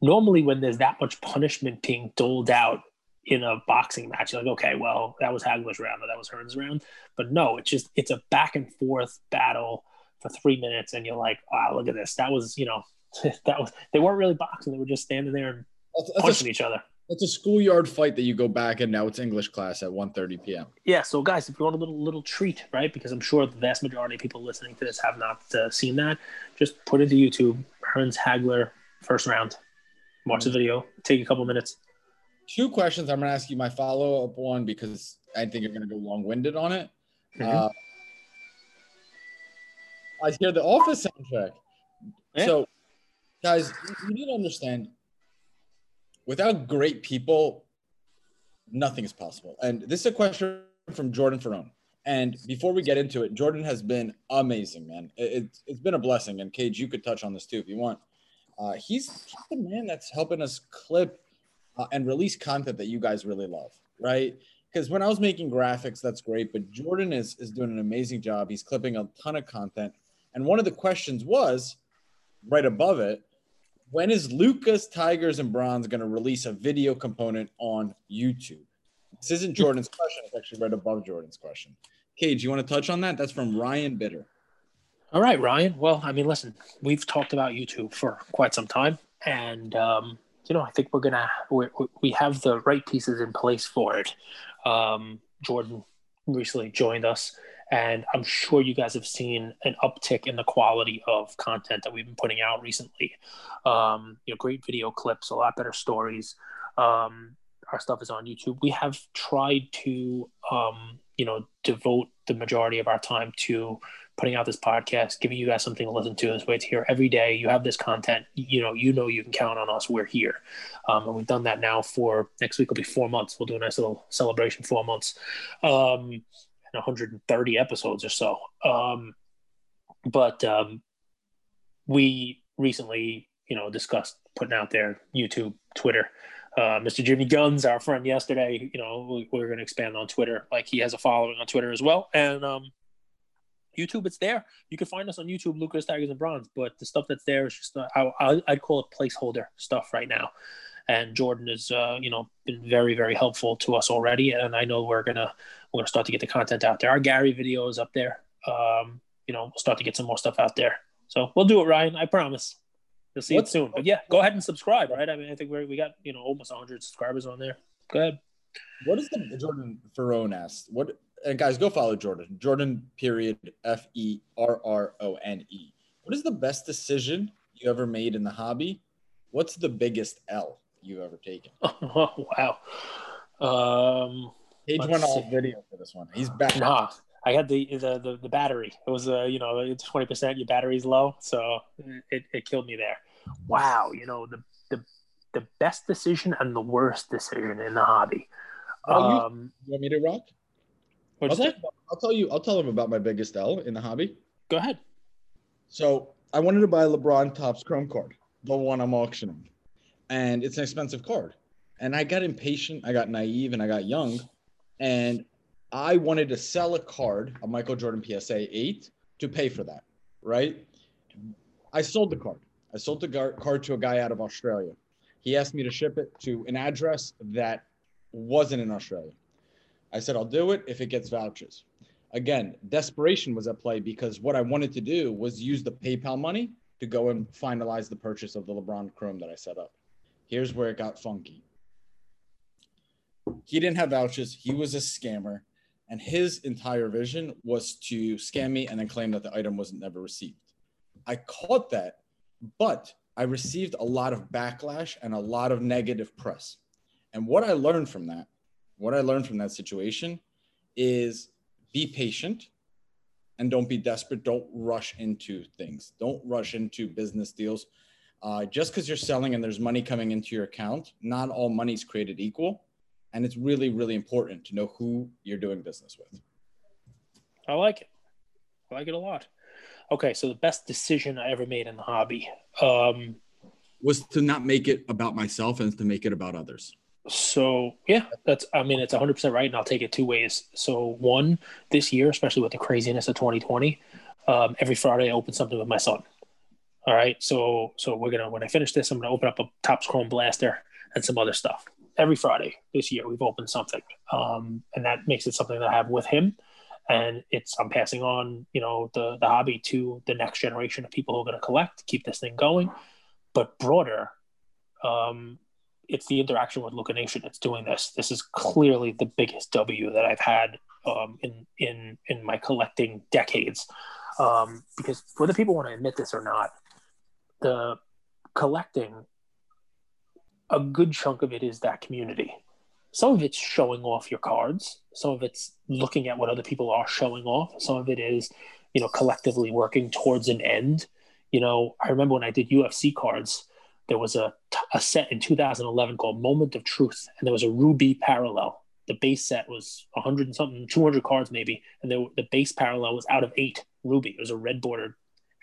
Normally, when there's that much punishment being doled out in a boxing match, you're like, okay, well, that was Hagler's round or that was Hearns' round. But no, it's just it's a back and forth battle for three minutes, and you're like, wow, look at this. That was, you know, that was they weren't really boxing; they were just standing there and that's, that's punching a, each other. It's a schoolyard fight that you go back and now it's English class at 1.30 p.m. Yeah, so guys, if you want a little little treat, right? Because I'm sure the vast majority of people listening to this have not uh, seen that. Just put into YouTube Hearns Hagler first round. Watch mm-hmm. the video. Take a couple minutes. Two questions. I'm going to ask you my follow up one because I think you're going to go long winded on it. Mm-hmm. Uh, I hear the Office soundtrack. Yeah. So, guys, you need to understand without great people, nothing is possible. And this is a question from Jordan Ferrone. And before we get into it, Jordan has been amazing, man. It, has been a blessing. And Cage, you could touch on this too if you want. Uh, he's, he's the man that's helping us clip uh, and release content that you guys really love, right? Because when I was making graphics, that's great. But Jordan is, is doing an amazing job. He's clipping a ton of content. And one of the questions was right above it when is Lukas Tigers and Bronze going to release a video component on YouTube? This isn't Jordan's question. It's actually right above Jordan's question. Cage, you want to touch on that? That's from Ryan Bitter. All right, Ryan. Well, I mean, listen, we've talked about YouTube for quite some time, and um, you know, I think we're gonna we we have the right pieces in place for it. Um, Jordan recently joined us and I'm sure you guys have seen an uptick in the quality of content that we've been putting out recently. Um, you know, great video clips, a lot better stories. Um, our stuff is on YouTube. We have tried to, um, you know, devote the majority of our time to putting out this podcast, giving you guys something to listen to. This way, it's here every day. You have this content. You know, you know, you can count on us. We're here, um, and we've done that now for next week. Will be four months. We'll do a nice little celebration. Four months. Um, 130 episodes or so. Um, but um, we recently, you know, discussed putting out there YouTube, Twitter. Uh, Mr. Jimmy Guns, our friend yesterday, you know, we, we're going to expand on Twitter. Like he has a following on Twitter as well. And um, YouTube, it's there. You can find us on YouTube, Lukas Tigers and Bronze. But the stuff that's there is just, uh, I, I'd call it placeholder stuff right now and Jordan has uh, you know been very very helpful to us already, and I know we're gonna we're gonna start to get the content out there. Our Gary video is up there. Um, you know, we'll start to get some more stuff out there. So we'll do it, Ryan. I promise. You'll see it soon. But yeah, go ahead and subscribe. Right? I mean, I think we we got you know almost 100 subscribers on there. Go ahead. What is the Jordan Ferrone asked? What and guys, go follow Jordan. Jordan period F E R R O N E. What is the best decision you ever made in the hobby? What's the biggest L? You've ever taken? Oh, wow. Um, Page went all video for this one. He's back. Nah, I had the the the, the battery. It was uh, you know it's twenty percent. Your battery's low, so it, it killed me there. Wow, you know the the the best decision and the worst decision in the hobby. You- Um, You want me to rock? I'll, tell- I'll tell you. I'll tell them about my biggest L in the hobby. Go ahead. So I wanted to buy LeBron Topps Chrome card, the one I'm auctioning, and it's an expensive card. And I got impatient, I got naive, and I got young, and I wanted to sell a card, a Michael Jordan PSA eight, to pay for that. Right? I sold the card. I sold the gar- card to a guy out of Australia. He asked me to ship it to an address that wasn't in Australia. I said I'll do it if it gets vouchers again, desperation was at play because what I wanted to do was use the PayPal money to go and finalize the purchase of the LeBron Chrome that I set up. Here's where it got funky. He didn't have vouchers, he was a scammer, and his entire vision was to scam me and then claim that the item was never received. I caught that, but I received a lot of backlash and a lot of negative press. And what I learned from that, what I learned from that situation is be patient and don't be desperate. Don't rush into things. Don't rush into business deals. Uh, just because you're selling and there's money coming into your account, not all money is created equal. And it's really, really important to know who you're doing business with. I like it. I like it a lot. Okay, so the best decision I ever made in the hobby. Um, Was to not make it about myself and to make it about others. So yeah, that's I mean it's 100% right, and I'll take it two ways. So one, this year, especially with the craziness of 2020, um, every Friday I open something with my son. All right, so so we're gonna when I finish this, I'm gonna open up a Topps Chrome Blaster and some other stuff. Every Friday this year, we've opened something, um, and that makes it something that I have with him, and it's I'm passing on you know the the hobby to the next generation of people who are gonna collect, keep this thing going, but broader. Um, it's the interaction with Luka Nation that's doing this. This is clearly the biggest W that I've had um, in in in my collecting decades. Um, because whether people want to admit this or not, the collecting, a good chunk of it is that community. Some of it's showing off your cards. Some of it's looking at what other people are showing off. Some of it is, you know, collectively working towards an end. You know, I remember when I did UFC cards there was a, a set in 2011 called Moment of Truth, and there was a Ruby parallel. The base set was 100 and something, 200 cards maybe, and there, the base parallel was out of eight Ruby. It was a red bordered.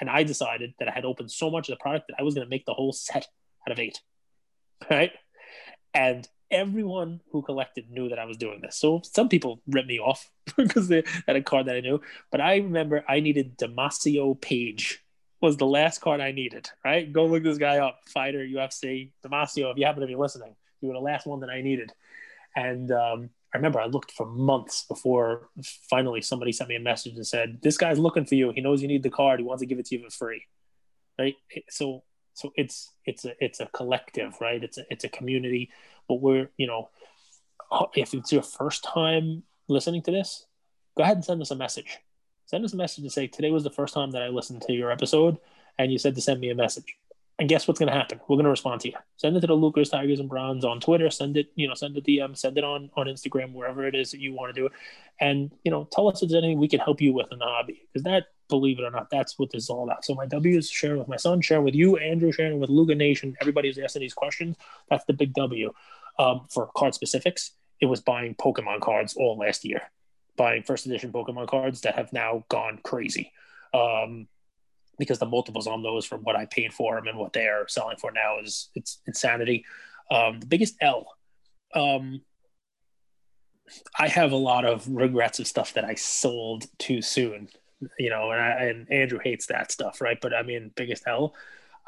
And I decided that I had opened so much of the product that I was going to make the whole set out of eight. Right. And everyone who collected knew that I was doing this. So some people ripped me off because they had a card that I knew. But I remember I needed Damacio Page was the last card I needed, right? Go look this guy up, fighter, UFC, Damacio, if you happen to be listening. You were the last one that I needed. And um, I remember I looked for months before finally somebody sent me a message and said, This guy's looking for you. He knows you need the card. He wants to give it to you for free. Right. So so it's it's a it's a collective, right? It's a it's a community. But we're, you know, if it's your first time listening to this, go ahead and send us a message send us a message and say today was the first time that I listened to your episode, and you said to send me a message. And guess what's going to happen? We're going to respond to you. Send it to the Lukas Tigers and Bronze on Twitter. Send it, you know, send a DM. Send it on on Instagram, wherever it is that you want to do it. And you know, tell us if there's anything we can help you with in the hobby, because that, believe it or not, that's what this is all about. So my W is sharing with my son, sharing with you, Andrew, sharing with Luka Nation. Everybody who's asking these questions. That's the big W. Um, for card specifics, it was buying Pokemon cards all last year buying first edition Pokemon cards that have now gone crazy. Um, because the multiples on those from what I paid for them and what they are selling for now is it's insanity. Um, the biggest L. Um, I have a lot of regrets of stuff that I sold too soon, you know, and, I, and Andrew hates that stuff, right? But I mean, biggest L.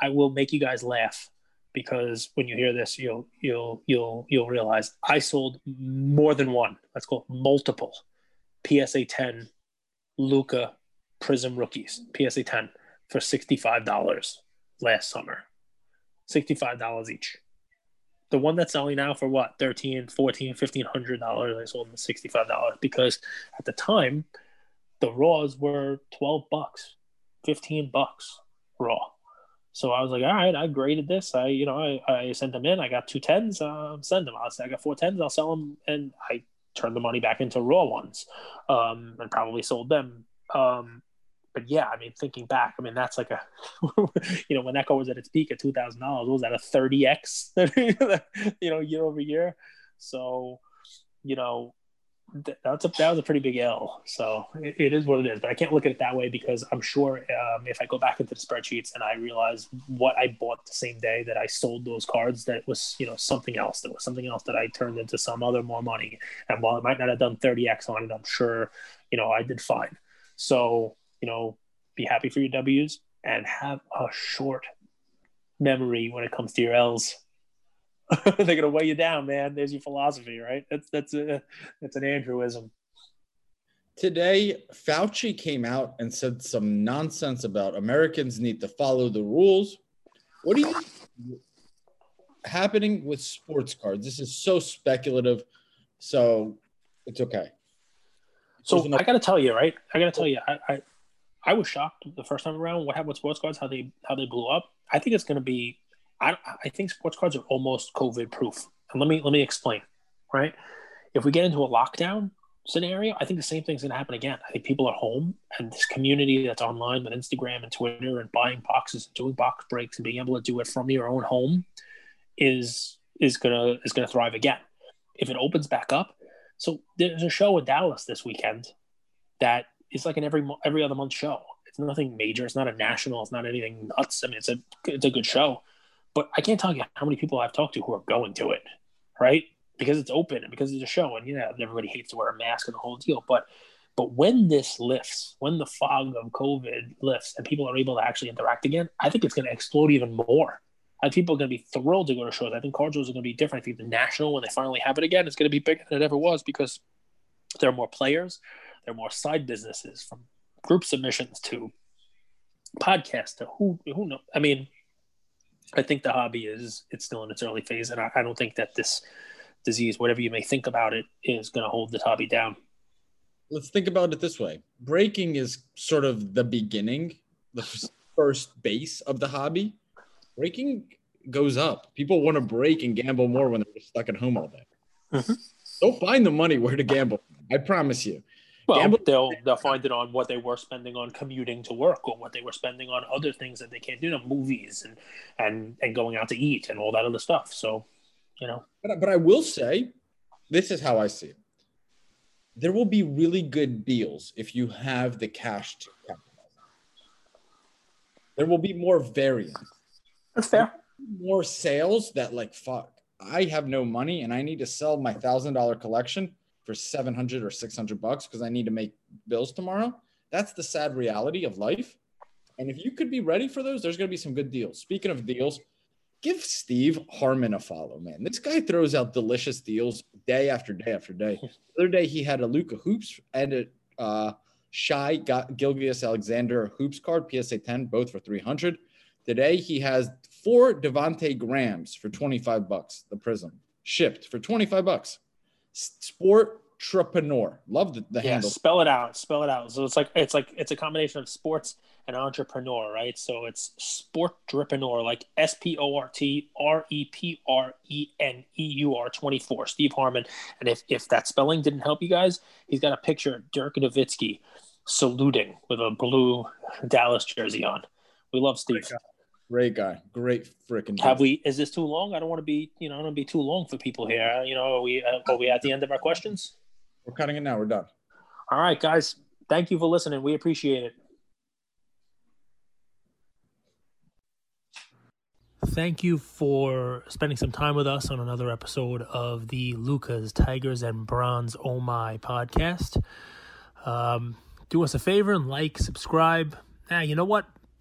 I will make you guys laugh because when you hear this, you'll you'll you'll you'll realize I sold more than one. Let's call multiple PSA 10 Luka Prizm rookies, PSA 10 for $65 last summer. $65 each. The one that's selling now for what? $13, $14, 1500 dollars. I sold them $65 because at the time the raws were 12 bucks, 15 bucks raw. So I was like, all right, I graded this. I, you know, I, I sent them in. I got two tens. Um, send them. I'll say I got four tens. I'll sell them, and I turned the money back into raw ones, um, and probably sold them. Um, but yeah, I mean, thinking back, I mean, that's like a, you know, when that was at its peak at two thousand dollars, was that a thirty x, you know, year over year? So, you know, that's a that was a pretty big L. So it, it is what it is. But I can't look at it that way because I'm sure um, if I go back into the spreadsheets and I realize what I bought the same day that I sold those cards, that it was you know something else. That was something else that I turned into some other more money. And while I might not have done 30x on it, I'm sure you know I did fine. So you know, be happy for your W's and have a short memory when it comes to your L's. They're gonna weigh you down, man. There's your philosophy, right? That's that's a that's an Andrewism. Today, Fauci came out and said some nonsense about Americans need to follow the rules. What do you think happening with sports cards? This is so speculative, so it's okay. So I got to tell you, right? I got to tell you, I, I I was shocked the first time around what happened with sports cards, how they how they blew up. I think it's going to be. I I think sports cards are almost COVID proof. And let me let me explain. Right, if we get into a lockdown scenario, I think the same thing's going to happen again. I think people are home, and this community that's online with Instagram and Twitter and buying boxes, and doing box breaks, and being able to do it from your own home is is gonna is gonna thrive again. If it opens back up, so there's a show in Dallas this weekend that it's like an every every other month show. It's nothing major. It's not a national. It's not anything nuts. I mean, it's a it's a good show, but I can't tell you how many people I've talked to who are going to it, right? Because it's open and because it's a show, and know everybody hates to wear a mask and the whole deal. But but when this lifts, when the fog of COVID lifts, and people are able to actually interact again, I think it's going to explode even more. I think people are going to be thrilled to go to shows. I think card shows are going to be different. I think the national, when they finally have it again, it's going to be bigger than it ever was because there are more players they're more side businesses from group submissions to podcast to who who know. I mean, I think the hobby is it's still in its early phase, and I, I don't think that this disease, whatever you may think about it, is going to hold this hobby down. Let's think about it this way: breaking is sort of the beginning, the first base of the hobby. Breaking goes up. People want to break and gamble more when they're stuck at home all day. Mm-hmm. They'll find the money where to gamble. I promise you. Well, Gamble- they'll they'll find it on what they were spending on commuting to work, or what they were spending on other things that they can't do, you know, movies and and and going out to eat and all that other stuff. So, you know. But but I will say, this is how I see it. There will be really good deals if you have the cash to capitalize. There will be more variance. That's fair. More sales that like fuck. I have no money and I need to sell my thousand dollar collection for 700 or 600 bucks because I need to make bills tomorrow. That's the sad reality of life. And if you could be ready for those, there's going to be some good deals. Speaking of deals, give Steve Harmon a follow, man. This guy throws out delicious deals day after day after day. The other day, he had a Luka Hoops and a uh, Shai Gilgeous-Alexander Hoops card, PSA 10, both for 300. Today, he has four Devonte' Grahams for 25 bucks, the Prizm, shipped for 25 bucks. Sport entrepreneur. Love the, the yeah, handle. Spell it out. Spell it out. So it's like it's like it's a combination of sports and entrepreneur, right? So it's sport entrepreneur, like S P O R T R E P R E N E U R twenty four. Steve Harmon. And if if that spelling didn't help you guys, he's got a picture of Dirk Nowitzki saluting with a blue Dallas jersey on. We love Steve. Great guy. Great freaking. Have we? Is this too long? I don't want to be. You know, I don't want to be too long for people here. You know, are we? Uh, are we at the end of our questions? We're cutting it now. We're done. All right, guys. Thank you for listening. We appreciate it. Thank you for spending some time with us on another episode of the Lukas Tigers and Bronze Oh My podcast. Um, do us a favor and like, subscribe. Now, you know what?